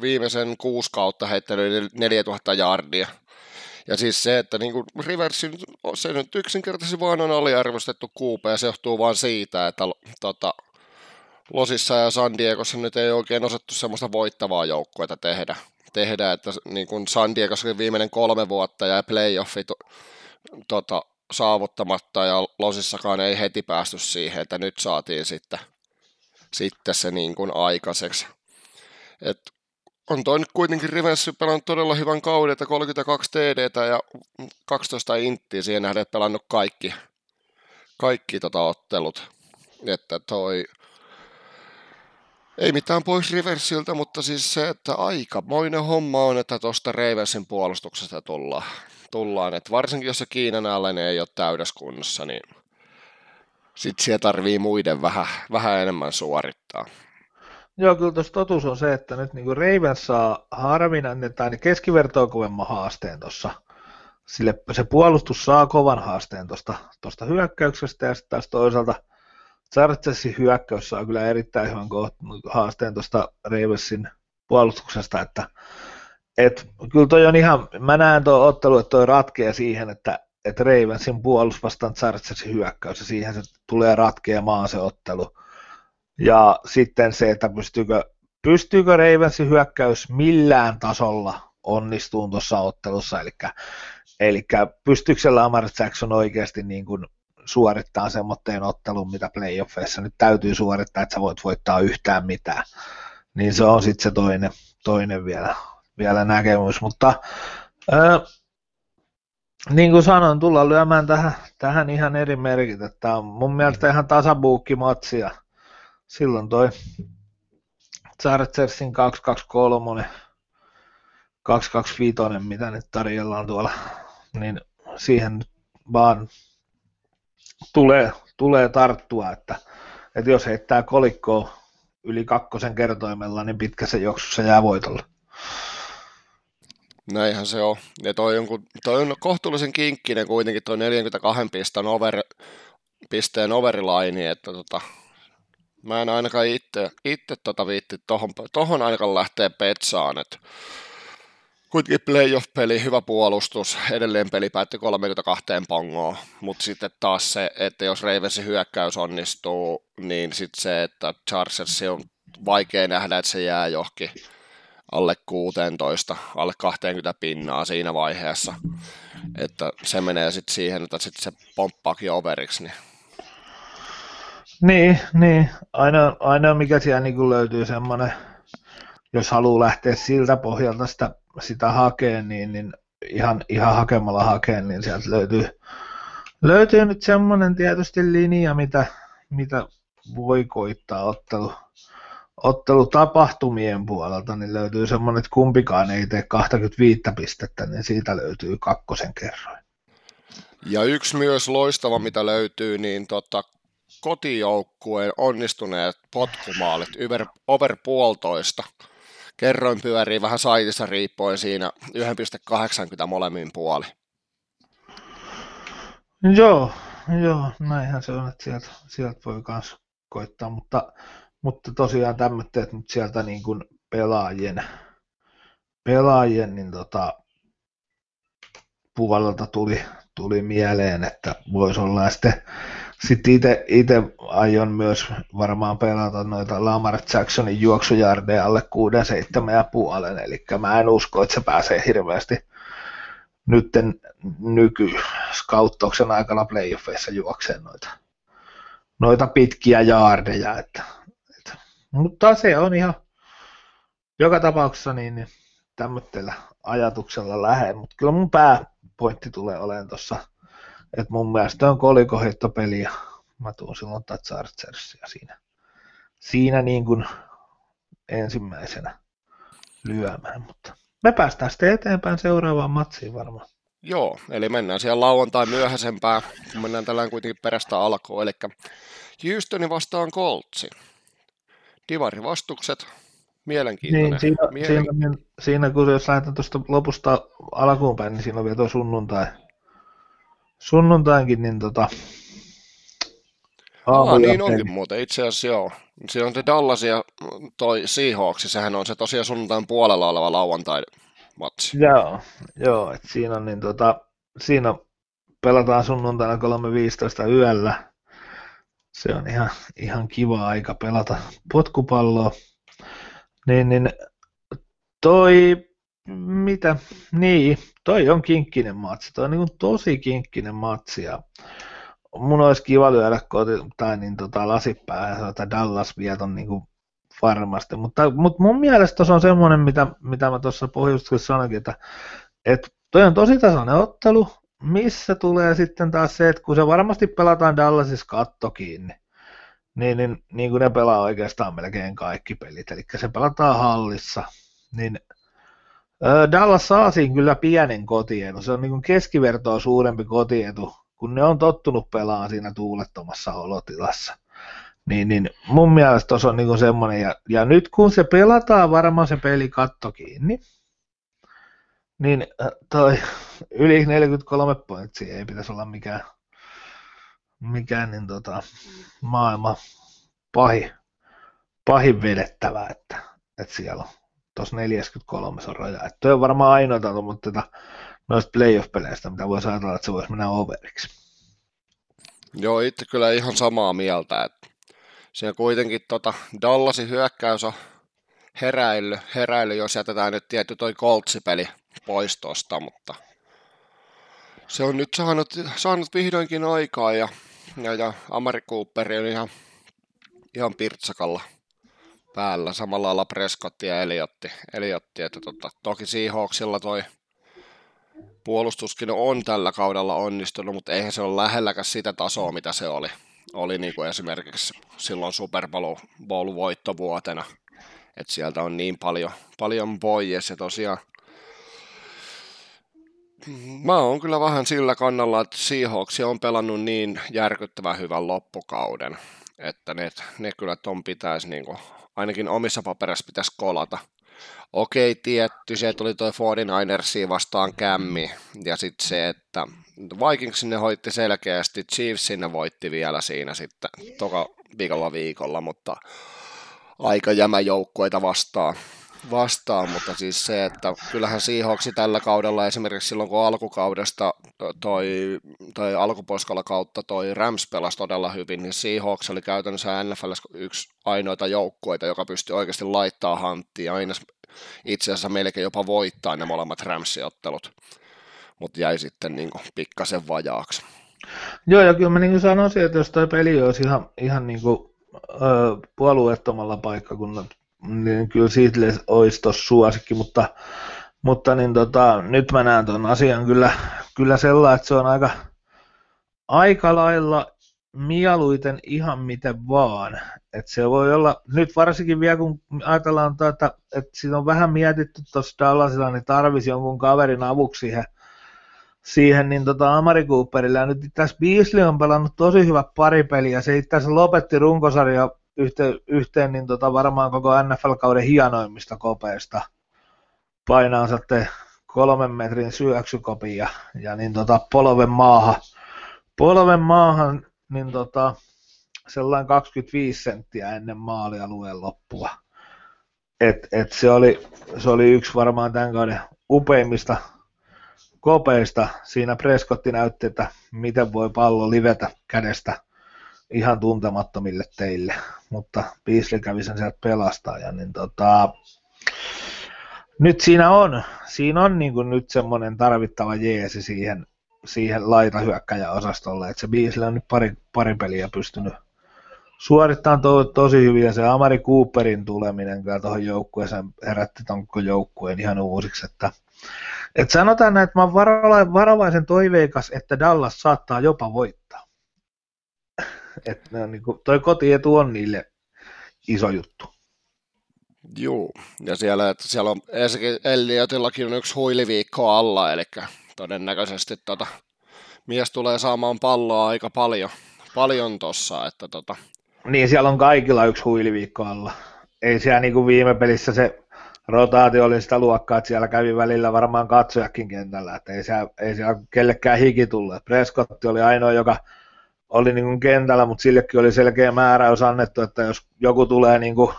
viimeisen kuusi kautta heittänyt 4000 jardia. Ja siis se, että niin Riversin, se nyt yksinkertaisesti vaan on aliarvostettu kuupe, ja se johtuu vaan siitä, että tota, Losissa ja San Diegossa nyt ei oikein osattu semmoista voittavaa joukkuetta tehdä. tehdä että niin kuin San Diegossa viimeinen kolme vuotta ja playoffit tota, saavuttamatta ja Losissakaan ei heti päästy siihen, että nyt saatiin sitten, sitten se niin kuin aikaiseksi. Et on toi nyt kuitenkin Rivenssi pelannut todella hyvän kauden, että 32 TD ja 12 inttiä siihen nähden, että pelannut kaikki, kaikki tota ottelut. Että toi, ei mitään pois Riversiltä, mutta siis se, että aikamoinen homma on, että tuosta Ravensin puolustuksesta tullaan. tullaan. Että varsinkin jos se Kiinan alle ei ole täydessä kunnossa, niin sitten siellä tarvii muiden vähän, vähän enemmän suorittaa. Joo, kyllä tuossa totuus on se, että nyt niin Ravens saa harvinainen tai keskivertoa kovemman haasteen tuossa. Sille se puolustus saa kovan haasteen tuosta hyökkäyksestä ja sitten taas toisaalta Chargersin hyökkäys saa kyllä erittäin hyvän haasteen tuosta Ravensin puolustuksesta, että et, kyllä toi on ihan, mä näen tuo ottelu, että toi ratkeaa siihen, että että Ravensin puolustus vastaan Chargersin hyökkäys ja siihen se tulee ratkeamaan se ottelu. Ja sitten se, että pystyykö, pystyykö Ravensin hyökkäys millään tasolla onnistuun tuossa ottelussa, eli, eli pystyykö Lamar Jackson oikeasti niin kuin suorittaa semmoitteen ottelun, mitä playoffeissa. Nyt täytyy suorittaa, että sä voit voittaa yhtään mitään. Niin se on sitten se toinen, toinen vielä, vielä näkemys, mutta ää, niin kuin sanoin, tullaan lyömään tähän, tähän ihan eri merkit, että on mun mielestä ihan tasabuukkimatsia, silloin toi Chargersin 223, 225, mitä nyt tarjolla on tuolla, niin siihen nyt vaan tulee, tulee tarttua, että, että jos heittää kolikkoa yli kakkosen kertoimella, niin pitkässä juoksussa jää voitolle. Näinhän se on. Ja toi on, toi on kohtuullisen kinkkinen kuitenkin toi 42 pisteen, over, pisteen overline, että tota, Mä en ainakaan itse, itse tota viitti tohon, tohon ainakaan lähtee petsaan, että kuitenkin playoff-peli, hyvä puolustus, edelleen peli päätti 32 pongoa, mutta sitten taas se, että jos Ravensin hyökkäys onnistuu, niin sitten se, että Chargers on vaikea nähdä, että se jää johonkin alle 16, alle 20 pinnaa siinä vaiheessa, että se menee sitten siihen, että sitten se pomppaakin overiksi, niin niin, niin. Aina, aina mikä siellä niin löytyy semmoinen, jos haluaa lähteä siltä pohjalta sitä, sitä hakeen, niin, niin ihan, ihan hakemalla hakeen, niin sieltä löytyy, löytyy nyt semmoinen tietysti linja, mitä, mitä voi koittaa ottelu, ottelutapahtumien puolelta, niin löytyy semmoinen, että kumpikaan ei tee 25 pistettä, niin siitä löytyy kakkosen kerroin. Ja yksi myös loistava, mitä löytyy, niin tota, kotijoukkueen onnistuneet potkumaalit, over, over puolitoista. Kerroin pyörii vähän saitissa riippuen siinä 1,80 molemmin puoli. Joo, joo, näinhän se on, että sieltä, sieltä voi myös koittaa, mutta, mutta tosiaan tämmöiset nyt sieltä niin kuin pelaajien, pelaajien niin tota, puolelta tuli, tuli mieleen, että voisi olla sitten sitten itse aion myös varmaan pelata noita Lamar Jacksonin juoksujardeja alle 6-7 ja puolen, eli mä en usko, että se pääsee hirveästi nytten nyky scouttauksen aikana playoffeissa juokseen noita, noita pitkiä jaardeja. Että, että, mutta se on ihan joka tapauksessa niin, niin tämmöisellä ajatuksella lähden, mutta kyllä mun pääpointti tulee olemaan tuossa et mun mielestä on kolikoheittopeli ja mä tuun silloin Chargersia siinä, siinä niin kuin ensimmäisenä lyömään, mutta me päästään sitten eteenpäin seuraavaan matsiin varmaan. Joo, eli mennään siellä lauantai myöhäisempään, kun mennään tällä kuitenkin perästä alkuun, eli Houstoni vastaan Coltsi. Divari vastukset, mielenkiintoinen. Niin, siinä, Mielen... siinä, siinä, kun jos lähdetään tuosta lopusta alkuun päin, niin siinä on vielä tuo sunnuntai, sunnuntainkin, niin tota, Aa, niin onkin muuten, itse asiassa joo. Siinä on se Dallas ja toi Seahawks, sehän on se tosiaan sunnuntain puolella oleva lauantai-matsi. Joo, joo että siinä on niin tota, siinä pelataan sunnuntaina 3.15 yöllä. Se on ihan, ihan kiva aika pelata potkupalloa. Niin, niin toi, mitä, niin, toi on kinkkinen matsi, toi on niin tosi kinkkinen matsi ja mun olisi kiva lyödä koti, tai niin tota, lasipää että Dallas vie ton niin varmasti, mutta, mutta mun mielestä tuossa on semmoinen, mitä, mitä mä tuossa pohjustuksessa sanoinkin, että, että toi on tosi tasainen ottelu, missä tulee sitten taas se, että kun se varmasti pelataan Dallasissa katto kiinni, niin, niin, niin kuin ne pelaa oikeastaan melkein kaikki pelit, eli se pelataan hallissa, niin Dallas saa siinä kyllä pienen kotietu, se on niin keskivertoa suurempi kotietu, kun ne on tottunut pelaamaan siinä tuulettomassa olotilassa. Niin, niin mun mielestä tuossa on niin semmoinen, ja, ja nyt kun se pelataan varmaan se peli katto kiinni, niin toi yli 43 pointsia ei pitäisi olla mikään, mikään niin tota, maailman pahin, pahin vedettävä, että, että siellä on tuossa 43 on raja. Että toi on varmaan ainoa mutta tota, noista playoff-peleistä, mitä voisi ajatella, että se voisi mennä overiksi. Joo, itse kyllä ihan samaa mieltä, että siinä kuitenkin tota Dallasin hyökkäys on heräily, heräily, jos jätetään nyt tietty toi Coltsipeli pois tosta, mutta se on nyt saanut, saanut vihdoinkin aikaa ja, ja, ja Amari on ihan, ihan pirtsakalla päällä, samalla lailla Prescott ja Eliotti, Eliotti että tota, toki Seahawksilla toi puolustuskin on tällä kaudella onnistunut, mutta eihän se ole lähelläkään sitä tasoa, mitä se oli, oli niin kuin esimerkiksi silloin Super Bowl voittovuotena, että sieltä on niin paljon, paljon pois. Ja tosiaan Mä oon kyllä vähän sillä kannalla, että Seahawks on pelannut niin järkyttävän hyvän loppukauden, että ne, ne kyllä ton pitäisi niin kuin, ainakin omissa paperissa pitäisi kolata. Okei, tietty, se tuli toi 49ersia vastaan kämmi, ja sitten se, että Vikings ne hoitti selkeästi, Chiefs sinne voitti vielä siinä sitten toka viikolla viikolla, mutta aika jämä joukkueita vastaan vastaan, mutta siis se, että kyllähän Seahawksi tällä kaudella esimerkiksi silloin kun alkukaudesta toi, toi alkuposkalla kautta toi Rams pelasi todella hyvin, niin Seahawks oli käytännössä NFL yksi ainoita joukkueita, joka pystyi oikeasti laittaa hanttiin aina itse asiassa melkein jopa voittaa ne molemmat Ramsiottelut, mutta jäi sitten niin kuin pikkasen vajaaksi. Joo, ja kyllä mä niin sanoisin, että jos toi peli olisi ihan, ihan niin kuin, ö, puolueettomalla paikkakunnalla niin kyllä siitä olisi suosikki, mutta, mutta niin tota, nyt mä näen tuon asian kyllä, kyllä sellainen, että se on aika, aika lailla mieluiten ihan miten vaan. että se voi olla, nyt varsinkin vielä kun ajatellaan, että, tuota, että siinä on vähän mietitty tuossa Dallasilla, niin tarvisi jonkun kaverin avuksi siihen, siihen niin tota Amari Cooperille. Ja nyt tässä Beasley on pelannut tosi hyvä paripeliä. Se itse asiassa lopetti runkosarja yhteen, yhteen niin tota varmaan koko NFL-kauden hienoimmista kopeista. Painaa sitten kolmen metrin syöksykopin ja, ja niin tota polven maahan, polven maahan niin tota, sellainen 25 senttiä ennen maalialueen loppua. Et, et se, oli, se oli yksi varmaan tämän kauden upeimmista kopeista. Siinä Prescotti näytti, että miten voi pallo livetä kädestä ihan tuntemattomille teille, mutta Beasley kävi sen sieltä pelastaa, ja niin tota, nyt siinä on, siinä on niin kuin nyt semmoinen tarvittava jeesi siihen, siihen laitahyökkäjäosastolle, että se Beasley on nyt pari, pari peliä pystynyt suorittamaan to, tosi hyvin, ja se Amari Cooperin tuleminen kyllä tuohon joukkueeseen herätti ton joukkueen ihan uusiksi, että et sanotaan näin, että mä varovaisen toiveikas, että Dallas saattaa jopa voittaa. Että ne on niin kuin, toi kotietu on niille iso juttu. Joo, ja siellä, että siellä on Elliotillakin on yksi huiliviikko alla, eli todennäköisesti tota, mies tulee saamaan palloa aika paljon, paljon tossa, että tota... Niin, siellä on kaikilla yksi huiliviikko alla. Ei siellä niin kuin viime pelissä se rotaatio oli sitä luokkaa, että siellä kävi välillä varmaan katsojakin kentällä, että ei siellä, ei siellä kellekään hiki tullut. Prescott oli ainoa, joka oli niin kuin kentällä, mutta sillekin oli selkeä määräys annettu, että jos joku tulee niin kuin,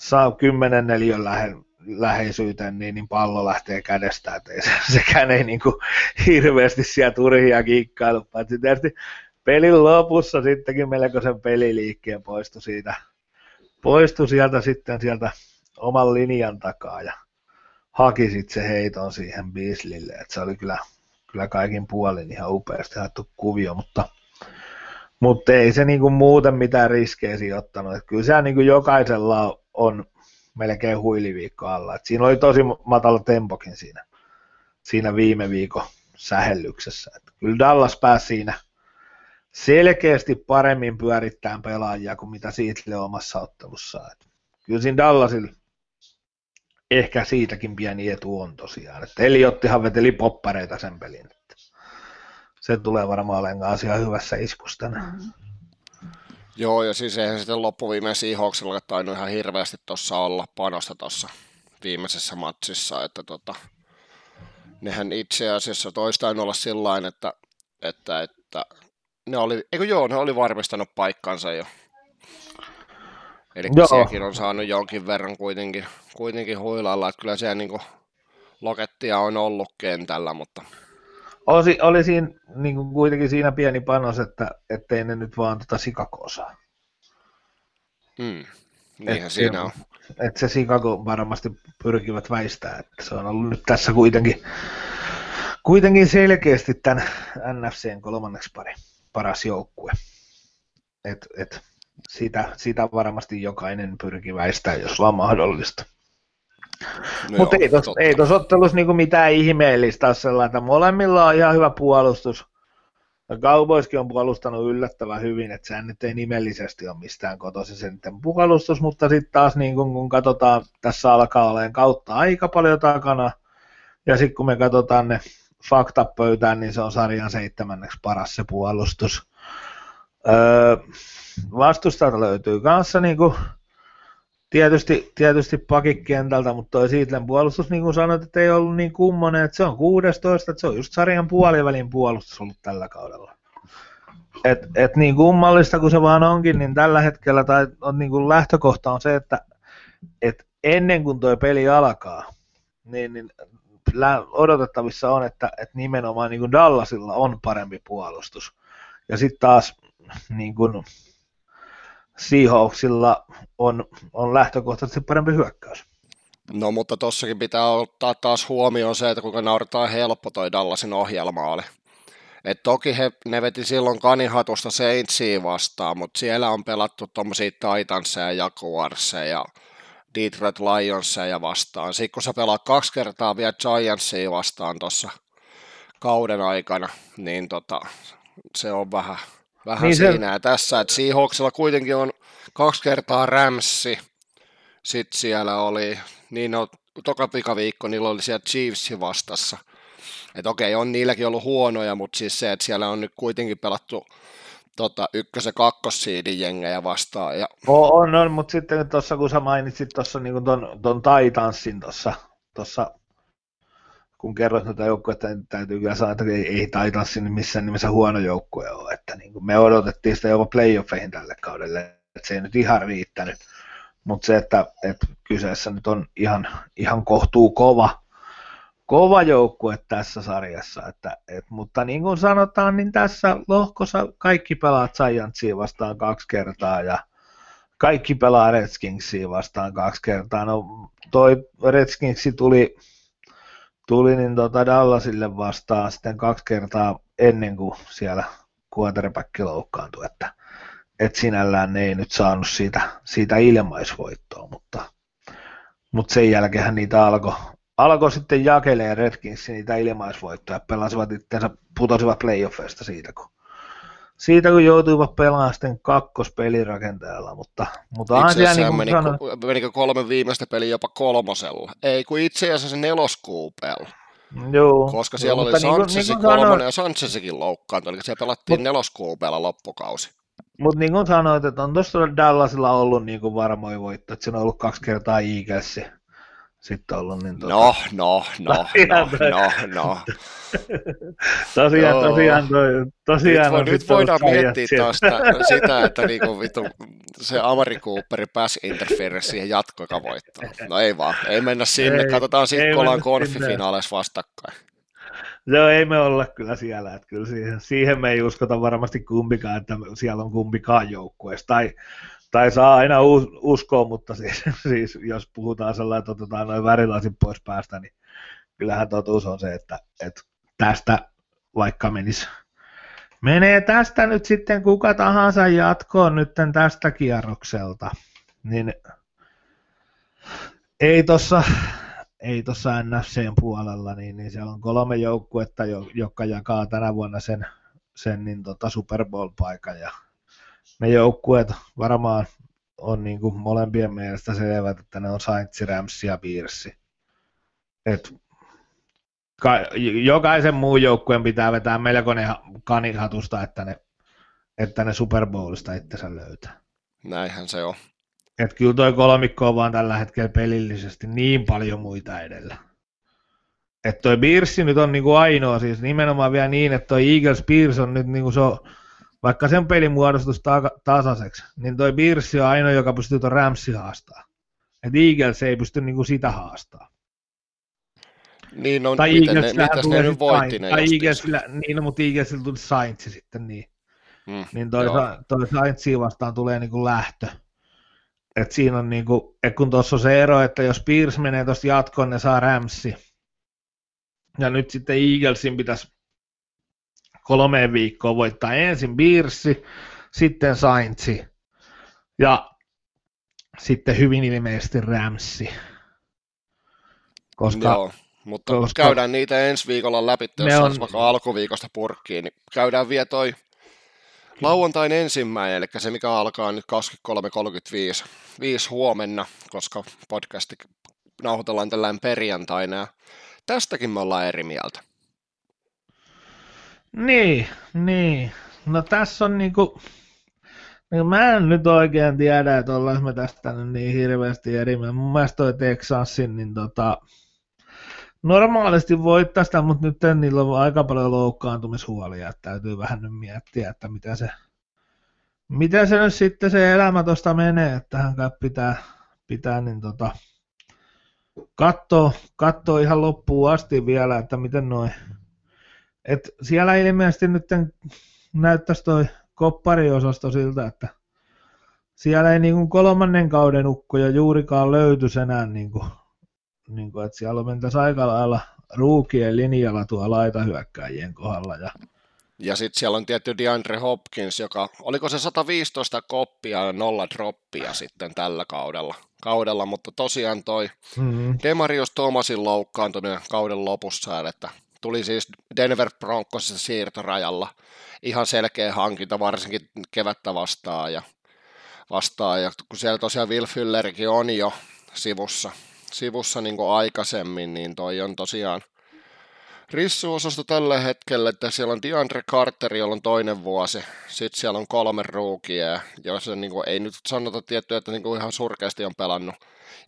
saa kymmenen neliön lähe, läheisyyteen, niin, niin pallo lähtee kädestä, että ei, [LAUGHS] sekään ei niin kuin, hirveästi siellä turhia kiikkailu, paitsi tietysti pelin lopussa sittenkin melkoisen peliliikkeen poistui siitä, poistui sieltä sitten sieltä oman linjan takaa ja haki sitten se heiton siihen Beasleylle, että se oli kyllä, kyllä kaikin puolin ihan upeasti haettu kuvio, mutta, mutta ei se niinku muuten mitään riskejä siinä ottanut. että kyllä se niinku jokaisella on melkein huiliviikko alla. Et siinä oli tosi matala tempokin siinä, siinä viime viikon sähellyksessä. Et kyllä Dallas pääsi siinä selkeästi paremmin pyörittämään pelaajia kuin mitä Siitle omassa ottelussaan. Et kyllä siinä Dallasilla ehkä siitäkin pieni etu on tosiaan. Että Eliottihan veteli poppareita sen pelin. Se tulee varmaan olemaan asia hyvässä iskusta. Mm-hmm. Joo, ja siis eihän sitten loppuviimeen Seahawksilla tainnut ihan hirveästi tuossa olla panosta tuossa viimeisessä matsissa, että tota, nehän itse asiassa toistain olla sillä että, että, että ne oli, eikö joo, ne oli varmistanut paikkansa jo. Eli sekin on saanut jonkin verran kuitenkin, kuitenkin huilalla, että kyllä siellä niin lokettia on ollut kentällä, mutta... Oli, oli siinä niin kuin kuitenkin siinä pieni panos, että ettei ne nyt vaan tota Chicagoa Hmm. Niinhän et siinä on. Että se Chicago varmasti pyrkivät väistää, että se on ollut nyt tässä kuitenkin, kuitenkin selkeästi tämän NFCn kolmanneksi pari, paras joukkue. Et, et sitä, sitä varmasti jokainen pyrkii väistää, jos vaan mahdollista. No Mutta ei tuossa ei tos ottelussa niinku mitään ihmeellistä ole sellainen, molemmilla on ihan hyvä puolustus. Cowboyskin on puolustanut yllättävän hyvin, että sehän nyt ei nimellisesti ole mistään kotoisin sen puolustus, mutta sitten taas niin kun, kun katsotaan, tässä alkaa olemaan kautta aika paljon takana, ja sitten kun me katsotaan ne faktat pöytään, niin se on sarjan seitsemänneksi paras se puolustus. Öö, vastustajalta löytyy kanssa niin kuin, tietysti, tietysti pakikkentältä, mutta toi Siitlen puolustus, niin kuin sanoit, että ei ollut niin kummonen, että se on 16, että se on just sarjan puolivälin puolustus ollut tällä kaudella. Et, et niin kummallista kuin se vaan onkin, niin tällä hetkellä tai on niin kuin lähtökohta on se, että et ennen kuin tuo peli alkaa, niin, niin odotettavissa on, että, että nimenomaan niin kuin Dallasilla on parempi puolustus. Ja sitten taas niin kuin Seahawksilla on, on lähtökohtaisesti parempi hyökkäys. No mutta tossakin pitää ottaa taas huomioon se, että kuinka nauretaan helppo toi Dallasin ohjelma oli. Et toki he, ne veti silloin kanihatusta Saintsia vastaan, mutta siellä on pelattu tuommoisia Titansia ja Jaguarsia ja Detroit Lionsia vastaan. Sitten kun sä pelaat kaksi kertaa vielä Giantsia vastaan tuossa kauden aikana, niin tota, se on vähän, vähän niin siinä se... ja tässä, että Seahawksilla kuitenkin on kaksi kertaa Ramsi, sitten siellä oli, niin no, toka pikaviikko niillä oli siellä Chiefsi vastassa, että okei, on niilläkin ollut huonoja, mutta siis se, että siellä on nyt kuitenkin pelattu tota, ykkös- ja kakkossiidin jengejä vastaan. Ja... On, on, mutta sitten tuossa kun sä mainitsit tuossa niin ton, ton Titansin tuossa kun kerroit noita joukkueita, niin täytyy kyllä sanoa, että ei, ei Titanssin missään nimessä huono joukkue ole. Että niin kuin me odotettiin sitä jopa playoffeihin tälle kaudelle, että se ei nyt ihan riittänyt. Mutta se, että, että kyseessä nyt on ihan, ihan kohtuu kova, kova joukkue tässä sarjassa. Että, et, mutta niin kuin sanotaan, niin tässä lohkossa kaikki pelaat Giantsia vastaan kaksi kertaa ja kaikki pelaa Redskinsia vastaan kaksi kertaa. No toi Redskinsi tuli tuli niin tota Dallasille vastaan sitten kaksi kertaa ennen kuin siellä quarterback loukkaantui, että, että sinällään ne ei nyt saanut siitä, siitä ilmaisvoittoa, mutta, mutta sen jälkeen niitä alkoi alko sitten jakelee Redskins niitä ilmaisvoittoja, pelasivat itseensä, putosivat playoffeista siitä, kun siitä kun joutuivat pelaamaan sitten kakkospelirakenteella, mutta, mutta itse asiassa niin meni, sanon... menikö kolme viimeistä peliä jopa kolmosella, ei kun itse asiassa neloskuupeella. Joo, koska siellä joo, oli Sanchezin niin kolmonen sanoin... ja Sanchezikin loukkaantui, eli siellä pelattiin Mut, neloskuupeella loppukausi. Mutta niin kuin sanoit, että on tuossa Dallasilla ollut niin kuin varmoja voittoja, että se on ollut kaksi kertaa Eagles, sitten ollut. Niin tuota... No, no, no, no, no, no. [LAUGHS] tosiaan, Joo. tosiaan, toi, tosiaan nyt, nyt voidaan miettiä taas [LAUGHS] sitä, että niinku, vitu, se Amari Cooperi pääsi interference siihen jatkoika voittoon. [LAUGHS] No ei vaan, ei mennä sinne, ei, katsotaan sitten, kun ollaan konfifinaaleissa vastakkain. Joo, ei me olla kyllä siellä, että kyllä siihen, siihen me ei uskota varmasti kumpikaan, että siellä on kumpikaan joukkueessa, tai, tai saa aina uskoa, mutta [LAUGHS] siis, siis jos puhutaan sellainen, että otetaan noin värilasin pois päästä, niin kyllähän totuus on se, että, että tästä vaikka menisi. Menee tästä nyt sitten kuka tahansa jatkoon nyt tästä kierrokselta, niin ei tuossa ei tuossa NFCn puolella, niin, niin siellä on kolme joukkuetta, jotka jakaa tänä vuonna sen, sen niin tota Super Bowl-paikan, ja ne joukkueet varmaan on niin kuin molempien mielestä selvät, että ne on Saints, Rams ja Bears. Et ka, jokaisen muun joukkueen pitää vetää melkoinen kanihatusta, että ne, että ne Super Bowlista itsensä löytää. Näinhän se on. Että kyllä toi kolmikko on vaan tällä hetkellä pelillisesti niin paljon muita edellä. Että toi Beersi nyt on niinku ainoa, siis nimenomaan vielä niin, että toi Eagles Beers on nyt niinku se on, vaikka sen pelin muodostus ta- tasaiseksi, niin toi Beersi on ainoa, joka pystyy tuon Ramsi haastaa. että Eagles ei pysty niinku sitä haastaa. Niin, no, tai miten ne, mitäs ne nyt voitti ne tai Eaglesillä, niin, no, mutta Eaglesillä tuli Saints sitten niin. Mm, niin toi, toi Saintsiin vastaan tulee niinku lähtö. Et siinä on niinku, et kun tuossa on se ero, että jos Pierce menee tuosta jatkoon, ne saa Ramsi. Ja nyt sitten Eaglesin pitäisi kolmeen viikkoon voittaa ensin Pierce, sitten Saintsi ja sitten hyvin ilmeisesti Ramsi. Koska, Joo, mutta koska käydään niitä ensi viikolla läpi, jos on... vaikka alkuviikosta purkkiin, niin käydään vielä toi Lauantain ensimmäinen, eli se mikä alkaa nyt 23.35 5 huomenna, koska podcasti nauhoitellaan tällainen perjantaina. Ja tästäkin me ollaan eri mieltä. Niin, niin. No tässä on niinku, niin mä en nyt oikein tiedä, että ollaan me tästä nyt niin hirveästi eri. Mun mielestä toi Texasin, niin tota, normaalisti voittaa sitä, mutta nyt niillä on aika paljon loukkaantumishuolia, että täytyy vähän nyt miettiä, että mitä se, mitä se nyt sitten se elämä tuosta menee, että hän pitää, pitää niin tota, katsoa, katsoa ihan loppuun asti vielä, että miten noin, et siellä ilmeisesti nyt näyttäisi toi koppariosasto siltä, että siellä ei niin kuin kolmannen kauden ukkoja juurikaan löytyisi enää niin kuin niin kuin, että siellä mentäisiin aika lailla ruukien linjalla tuolla laitahyökkäjien kohdalla. Ja, ja sitten siellä on tietty DeAndre Hopkins, joka, oliko se 115 koppia ja nolla droppia sitten tällä kaudella, kaudella mutta tosiaan toi mm-hmm. Demarius Thomasin loukkaantuminen kauden lopussa, että tuli siis Denver Broncosissa siirtorajalla. Ihan selkeä hankinta, varsinkin kevättä vastaan ja vastaan, ja kun siellä tosiaan Will Füllerikin on jo sivussa, sivussa niin kuin aikaisemmin, niin toi on tosiaan rissuosasto tällä hetkellä, että siellä on DeAndre Carter, jolla on toinen vuosi, sitten siellä on kolme ruukia, joissa niin kuin, ei nyt sanota tiettyä, että niin kuin ihan surkeasti on pelannut,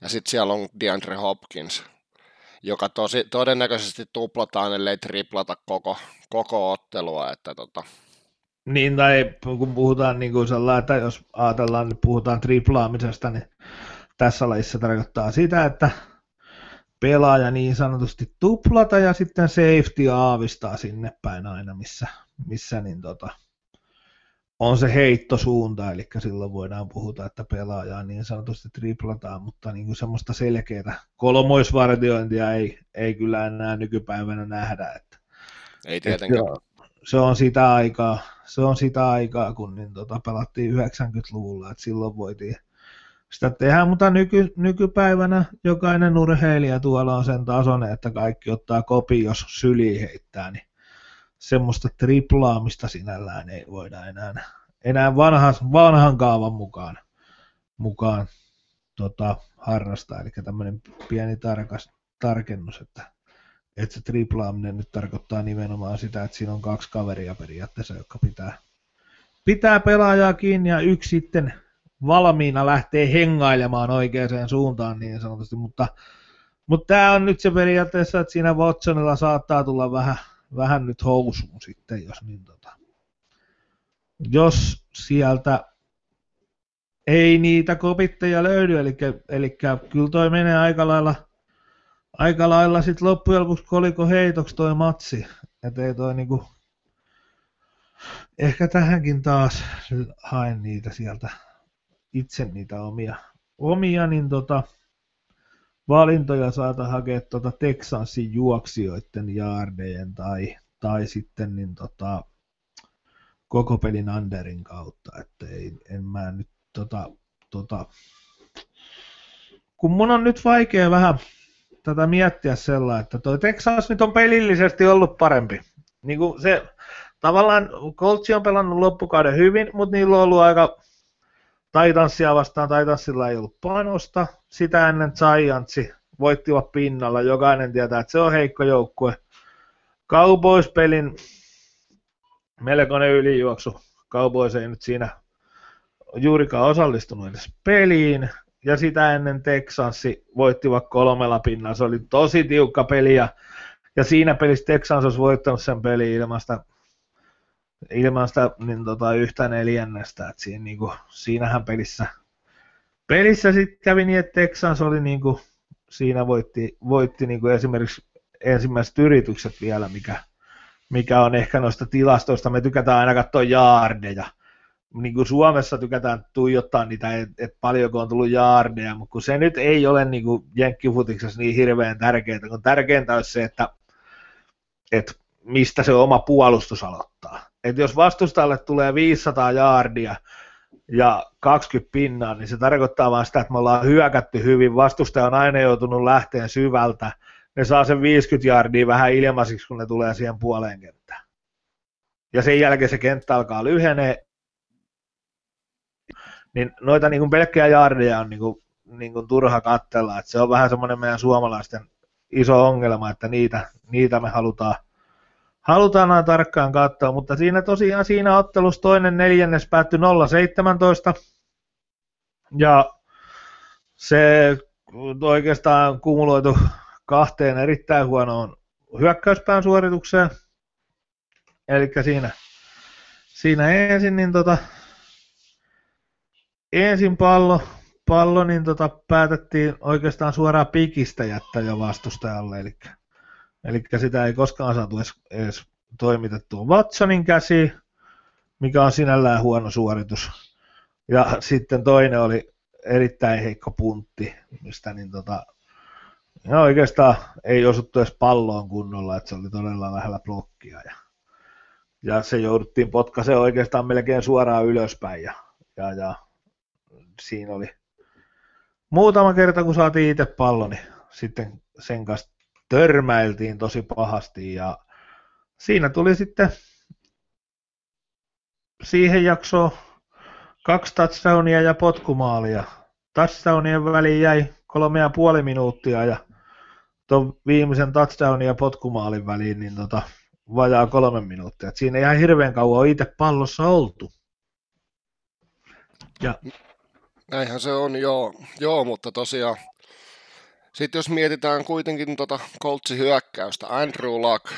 ja sitten siellä on DeAndre Hopkins, joka tosi, todennäköisesti tuplataan, ellei triplata koko, koko ottelua, että tota, niin, tai kun puhutaan niin kuin sellainen, että jos ajatellaan, niin puhutaan triplaamisesta, niin tässä lajissa tarkoittaa sitä, että pelaaja niin sanotusti tuplata ja sitten safety aavistaa sinne päin aina, missä, missä niin tota, on se heittosuunta, eli silloin voidaan puhuta, että pelaajaa niin sanotusti triplataan, mutta niin kuin semmoista selkeää kolmoisvartiointia ei, ei kyllä enää nykypäivänä nähdä. Että, ei tietenkään. Että se on sitä aikaa, se on sitä aikaa kun niin tota, pelattiin 90-luvulla, että silloin voitiin sitä tehdään, mutta nyky, nykypäivänä jokainen urheilija tuolla on sen tasoinen, että kaikki ottaa kopi, jos syli heittää, niin semmoista triplaamista sinällään ei voida enää, enää vanhan, vanhan kaavan mukaan, mukaan tota, harrastaa. Eli tämmöinen pieni tarkas, tarkennus, että, että se triplaaminen nyt tarkoittaa nimenomaan sitä, että siinä on kaksi kaveria periaatteessa, jotka pitää, pitää pelaajaa kiinni ja yksi sitten valmiina lähtee hengailemaan oikeaan suuntaan niin sanotusti, mutta, Mutta tämä on nyt se periaatteessa, että siinä Watsonilla saattaa tulla vähän, vähän nyt housuun sitten, jos niin tota. Jos sieltä ei niitä kopitteja löydy, eli, eli kyllä toi menee aika lailla, aika lailla sit loppujen lopuksi koliko heitoksi toi matsi, että ei toi niinku, ehkä tähänkin taas haen niitä sieltä, itse niitä omia, omia niin tota, valintoja saata hakea tuota Texansin juoksijoiden jaardejen tai, tai sitten niin tota, koko pelin underin kautta, että ei, en mä nyt tota, tota, kun mun on nyt vaikea vähän tätä miettiä sellainen, että toi Texas nyt on pelillisesti ollut parempi. Niin kuin se, tavallaan Coltsi on pelannut loppukauden hyvin, mutta niillä on ollut aika Titanssia vastaan, Titansilla ei ollut panosta. Sitä ennen Giantsi voittivat pinnalla, jokainen tietää, että se on heikko joukkue. Cowboys-pelin melkoinen ylijuoksu. Cowboys ei nyt siinä juurikaan osallistunut edes peliin. Ja sitä ennen Texansi voittivat kolmella pinnalla. Se oli tosi tiukka peli ja, ja siinä pelissä Texans olisi voittanut sen peli ilman sitä, ilman sitä niin tota, yhtä neljännestä. Et siinä, niin kuin, siinähän pelissä, pelissä sitten kävi niin, että Texans oli niin kuin, siinä voitti, voitti niin kuin esimerkiksi ensimmäiset yritykset vielä, mikä, mikä on ehkä noista tilastoista. Me tykätään aina katsoa jaardeja niin kuin Suomessa tykätään tuijottaa niitä, että et paljonko on tullut jaardeja, mutta kun se nyt ei ole niin kuin jenkkifutiksessa niin hirveän tärkeää, kun tärkeintä olisi se, että, että mistä se oma puolustus aloittaa. Et jos vastustajalle tulee 500 jaardia ja 20 pinnaa, niin se tarkoittaa vain sitä, että me ollaan hyökätty hyvin, vastustaja on aina joutunut lähteen syvältä, ne saa sen 50 jaardia vähän ilmaisiksi, kun ne tulee siihen puoleen kenttään. Ja sen jälkeen se kenttä alkaa lyhenee, niin noita niin kuin pelkkää jaardia on niin kuin, niin kuin turha katsella, että se on vähän semmoinen meidän suomalaisten iso ongelma, että niitä, niitä me halutaan, halutaan aina tarkkaan katsoa, mutta siinä tosiaan siinä ottelussa toinen neljännes päättyi 0-17, ja se oikeastaan kumuloitu kahteen erittäin huonoon hyökkäyspään suoritukseen, eli siinä, siinä ensin niin tota, ensin pallo, pallo niin tota, päätettiin oikeastaan suoraan pikistä jättää jo vastustajalle, eli, eli sitä ei koskaan saatu edes, edes toimitettua Watsonin käsi, mikä on sinällään huono suoritus. Ja sitten toinen oli erittäin heikko puntti, mistä niin tota, no oikeastaan ei osuttu edes palloon kunnolla, että se oli todella lähellä blokkia. Ja, ja se jouduttiin potkasemaan oikeastaan melkein suoraan ylöspäin. Ja, ja, ja siinä oli muutama kerta, kun saatiin itse pallo, niin sitten sen kanssa törmäiltiin tosi pahasti ja siinä tuli sitten siihen jaksoon kaksi touchdownia ja potkumaalia. Touchdownien väliin jäi kolme ja puoli minuuttia ja tuon viimeisen touchdownin ja potkumaalin väliin niin tota, vajaa kolme minuuttia. Et siinä ei ihan hirveän kauan itse pallossa oltu. Ja Näinhän se on, joo, joo mutta tosiaan sitten jos mietitään kuitenkin tota Coltsin hyökkäystä, Andrew Luck,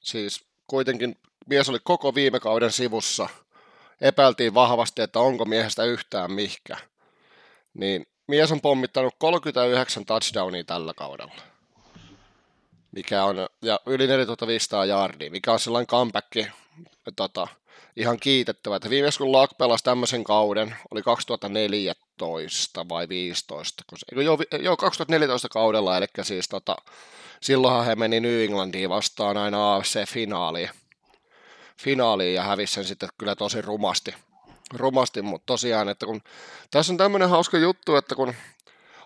siis kuitenkin mies oli koko viime kauden sivussa, epäiltiin vahvasti, että onko miehestä yhtään mihkä, niin mies on pommittanut 39 touchdownia tällä kaudella, mikä on, ja yli 4500 yardia, mikä on sellainen comeback, tota, ihan kiitettävä. Että viimeksi kun Laak pelasi tämmöisen kauden, oli 2014 vai 15, kun se, joo, joo, 2014 kaudella, eli siis tota, silloinhan he meni New Englandiin vastaan aina AFC-finaaliin, finaaliin ja hävisi sen sitten kyllä tosi rumasti, rumasti mutta tosiaan, että kun tässä on tämmöinen hauska juttu, että kun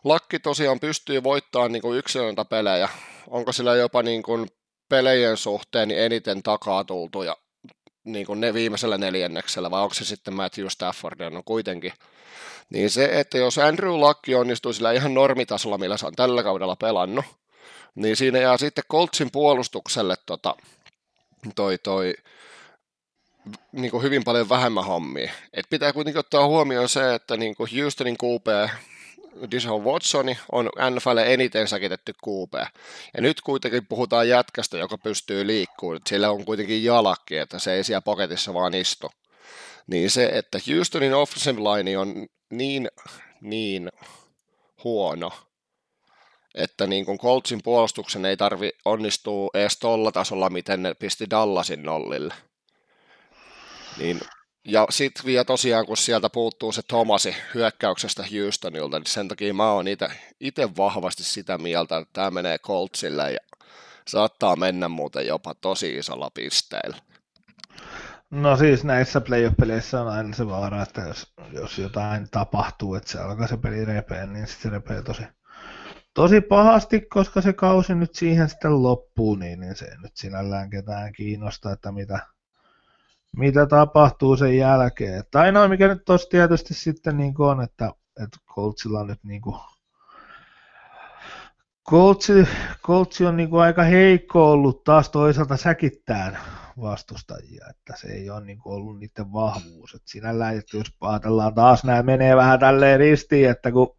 Lakki tosiaan pystyy voittamaan niin yksilöntä pelejä, onko sillä jopa niin kuin pelejen suhteen eniten takaa tultu ja niin kuin ne viimeisellä neljänneksellä, vai onko se sitten Matthew Stafford, no kuitenkin. Niin se, että jos Andrew Luck onnistuu sillä ihan normitasolla, millä se on tällä kaudella pelannut, niin siinä jää sitten Coltsin puolustukselle tota, toi, toi, niin kuin hyvin paljon vähemmän hommia. Et pitää kuitenkin ottaa huomioon se, että niin kuin Houstonin QP Dishon Watsoni on NFL eniten säkitetty QB. Ja nyt kuitenkin puhutaan jätkästä, joka pystyy liikkumaan. Sillä on kuitenkin jalakki, että se ei siellä paketissa vaan istu. Niin se, että Houstonin offensive line on niin, niin huono, että niin kuin Coltsin puolustuksen ei tarvi onnistua edes tolla tasolla, miten ne pisti Dallasin nollille. Niin, ja sitten vielä tosiaan, kun sieltä puuttuu se Tomasi hyökkäyksestä Houstonilta, niin sen takia mä oon itse vahvasti sitä mieltä, että tämä menee Coltsille ja saattaa mennä muuten jopa tosi isolla pisteellä. No siis näissä playoff-peleissä on aina se vaara, että jos, jos jotain tapahtuu, että se alkaa se peli repeä, niin sitten se repeää tosi, tosi pahasti, koska se kausi nyt siihen sitten loppuu, niin, niin se ei nyt sinällään ketään kiinnosta, että mitä, mitä tapahtuu sen jälkeen. Tai ainoa, mikä nyt tuossa tietysti sitten niin on, että, että Coltsilla nyt niin kuin, Coltsi, Coltsi on niin kuin aika heikko ollut taas toisaalta säkittään vastustajia, että se ei ole niin kuin ollut niiden vahvuus. Että sinällään, että jos ajatellaan taas, nämä menee vähän tälleen ristiin, että kun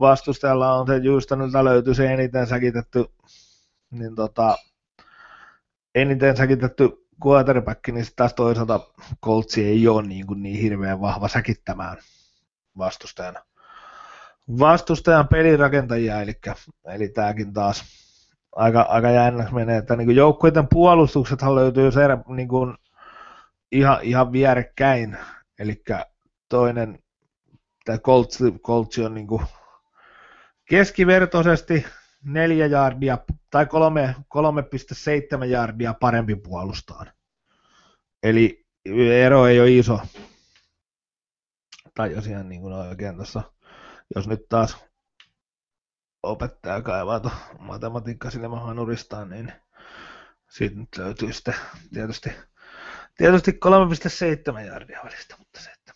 vastustajalla on se Houstonilta löytyy se eniten säkitetty, niin tota, eniten säkitetty quarterback, niin taas toisaalta Coltsi ei ole niin, kuin niin hirveän vahva säkittämään vastustajana. Vastustajan pelirakentajia, eli, eli tämäkin taas aika, aika jännäksi menee, että niin joukkueiden puolustuksethan löytyy se, niin kuin ihan, ihan vierekkäin, eli toinen, tämä Coltsi, Coltsi on niin kuin keskivertoisesti neljä jardia tai 3,7 jardia parempi puolustaan. Eli ero ei ole iso. Tai jos ihan niin kuin oikein tuossa, jos nyt taas opettaja kaivaa tuon matematiikka sinne nuristaan, niin siitä nyt löytyy sitten tietysti, tietysti 3,7 jardia välistä, mutta se, että,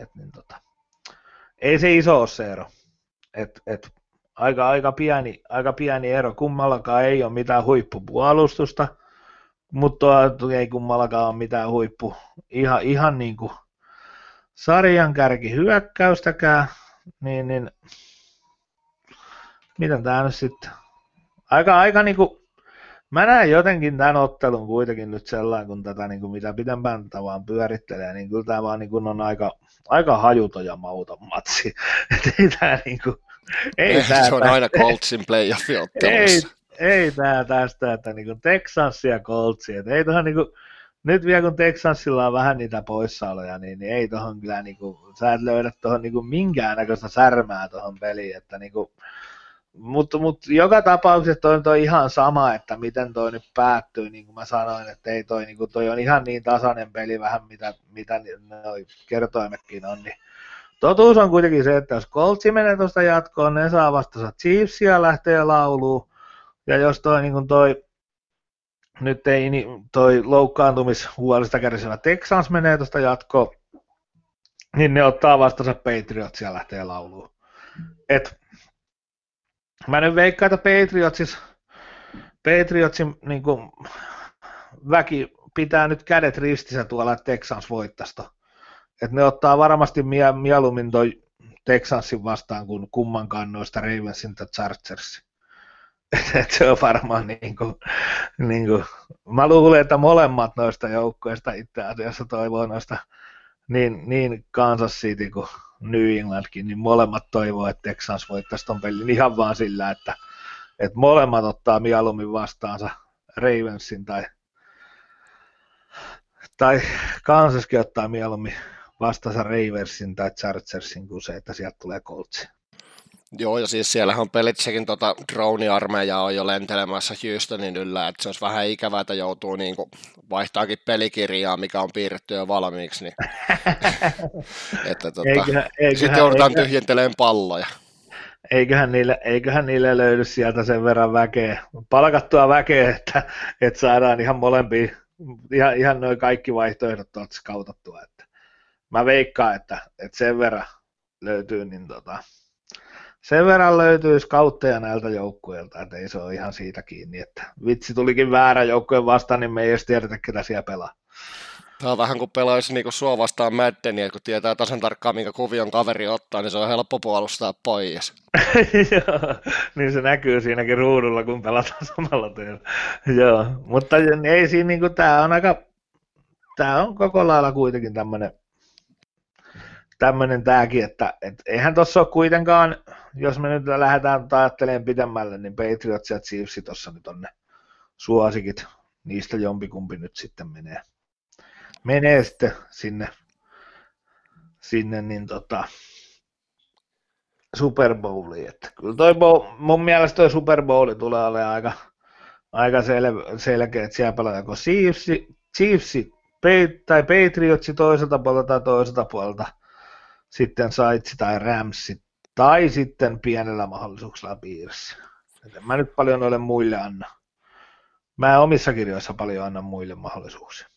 että niin tota, ei se iso ole se ero. Et, et aika, aika, pieni, aika pieni ero. Kummallakaan ei ole mitään huippupuolustusta, mutta ei kummallakaan ole mitään huippu. Ihan, ihan niin kuin sarjan kärki hyökkäystäkään, niin, niin miten tämä nyt sitten? Aika, aika niin kuin, mä näen jotenkin tämän ottelun kuitenkin nyt sellainen, kun tätä niin kuin mitä pitempään tätä vaan pyörittelee, niin kyllä tämä vaan niin kuin on aika, aika hajuto ja mauton matsi. [LAUGHS] Ei tämä niin kuin, ei tää, se on tää, aina Coltsin playoffi Ei, ei tämä tästä, että niinku Texans ja Coltsi, että ei tuohon niinku, nyt vielä kun Texansilla on vähän niitä poissaoloja, niin, niin ei tuohon kyllä, niinku, sä et löydä tuohon niinku minkäännäköistä särmää tuohon peliin, että niinku, mutta mut joka tapauksessa toi on toi ihan sama, että miten toi nyt päättyy, niin kuin mä sanoin, että ei toi, niin toi on ihan niin tasainen peli vähän, mitä, mitä noi kertoimetkin on, niin Totuus on kuitenkin se, että jos Coltsi menee tuosta jatkoon, ne saa vastassa Chiefsia lähtee lauluun. Ja jos toi, niin kuin toi nyt ei niin toi loukkaantumishuolista kärsivä Texans menee tuosta jatkoon, niin ne ottaa vastassa Patriotsia lähtee lauluun. Et, mä nyt veikkaan, että Patriotsis, Patriotsin niin kuin, väki pitää nyt kädet ristissä tuolla, että Texans voittaista että ne ottaa varmasti mie- mieluummin toi Texansin vastaan kuin kummankaan noista Ravensin tai Chargersin. [LAUGHS] Et se on varmaan niin kuin, niin kuin, mä luulen, että molemmat noista joukkoista itse asiassa toivoo noista niin, niin Kansas City kuin New Englandkin, niin molemmat toivoo, että Texans voittaisi ton pelin ihan vaan sillä, että, että molemmat ottaa mieluummin vastaansa Ravensin tai, tai Kansaskin ottaa mieluummin vastansa Raversin tai Chargersin kuin se, että sieltä tulee Coltsi. Joo, ja siis siellähän on Pelitsekin tota drone-armeija on jo lentelemässä Houstonin yllä, että se olisi vähän ikävää, että joutuu niin kuin vaihtaakin pelikirjaa, mikä on piirretty jo valmiiksi, niin [LAUGHS] että tota, eiköhän, eiköhän, sitten joudutaan eiköhän, tyhjentelemään palloja. Eiköhän niille, eiköhän niille löydy sieltä sen verran väkeä, palkattua väkeä, että, että saadaan ihan molempia, ihan, ihan noin kaikki vaihtoehdot tuolta skautattua. Että mä veikkaan, että, että sen verran löytyy, niin tota, sen verran löytyy skautteja näiltä joukkueilta, että ei se ole ihan siitä kiinni, että vitsi tulikin väärä joukkueen vastaan, niin me ei edes tiedetä, ketä siellä pelaa. Tämä on vähän kuin pelaisi niin sua vastaan Maddenia, kun tietää tasan tarkkaan, minkä kuvion kaveri ottaa, niin se on helppo puolustaa pois. [LAUGHS] Joo, niin se näkyy siinäkin ruudulla, kun pelataan samalla teillä. Joo, mutta ei siinä niin kuin, tämä on aika, tämä on koko lailla kuitenkin tämmöinen, tämmöinen tämäkin, että et, eihän tuossa ole kuitenkaan, jos me nyt lähdetään ajattelemaan pidemmälle, niin Patriots ja Chiefs tuossa nyt on ne suosikit, niistä jompikumpi nyt sitten menee menee sitten sinne, sinne niin tota, Super Bowliin. Että kyllä toi mun mielestä toi Super Bowl tulee olemaan aika, aika sel, selkeä, että siellä pelaa joko Chiefs, Chiefs tai Patriotsi toiselta puolelta tai toiselta puolelta, sitten Saitsi tai Ramsi, tai sitten pienellä mahdollisuuksella piirissä. mä nyt paljon ole muille anna. Mä omissa kirjoissa paljon annan muille mahdollisuuksia.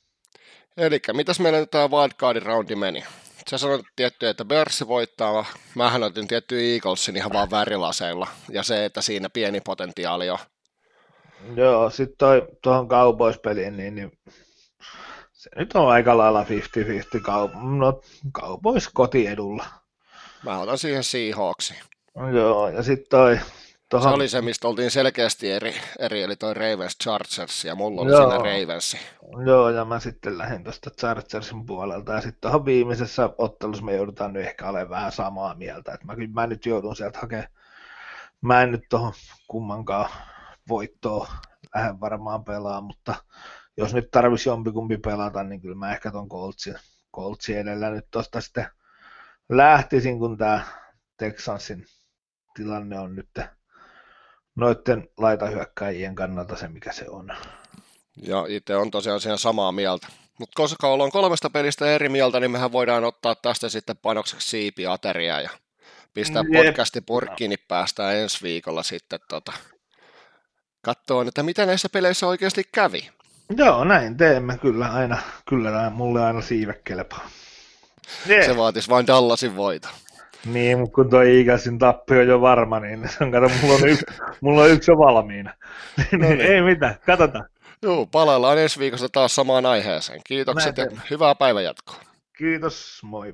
Eli mitäs meillä nyt tämä wildcardin roundi meni? Sä sanoit tietty, että Börssi voittaa. Mähän otin tietty Eaglesin ihan vaan värilaseilla. Ja se, että siinä pieni potentiaali on. Joo, sitten tuohon Cowboys-peliin, niin, niin se nyt on aika lailla 50-50 kaup- no, Cowboys kotiedulla. Mä otan siihen Seahawksi. Joo, ja sitten toi Tohon... Se oli se, mistä oltiin selkeästi eri, eri eli toi Ravens Chargers, ja mulla oli Joo. siinä Ravens. Joo, ja mä sitten lähdin tuosta Chargersin puolelta, ja sitten tuohon viimeisessä ottelussa me joudutaan nyt ehkä olemaan vähän samaa mieltä, että mä, mä nyt joudun sieltä hakemaan, mä en nyt tuohon kummankaan voittoa lähden varmaan pelaa, mutta jos nyt tarvisi jompikumpi pelata, niin kyllä mä ehkä ton Coltsin, Coltsin edellä nyt tuosta sitten lähtisin, kun tämä Texansin tilanne on nyt noiden laitahyökkäjien kannalta se, mikä se on. Ja itse on tosiaan siinä samaa mieltä. Mutta koska ollaan kolmesta pelistä eri mieltä, niin mehän voidaan ottaa tästä sitten panokseksi siipiateria ja pistää Jep. podcasti purkkiin, niin päästään ensi viikolla sitten tota, katsoa, että mitä näissä peleissä oikeasti kävi. Joo, näin teemme kyllä aina. Kyllä mulle aina siive kelpaa. Se vaatisi vain Dallasin voita. Niin, mutta kun tuo Iigasin tappi on jo varma, niin se on, kato, mulla on yksi, mulla on yksi jo valmiina. no niin. Ei mitään, katsotaan. Joo, palaillaan ensi viikosta taas samaan aiheeseen. Kiitokset Näin ja hyvää päivänjatkoa. Kiitos, moi.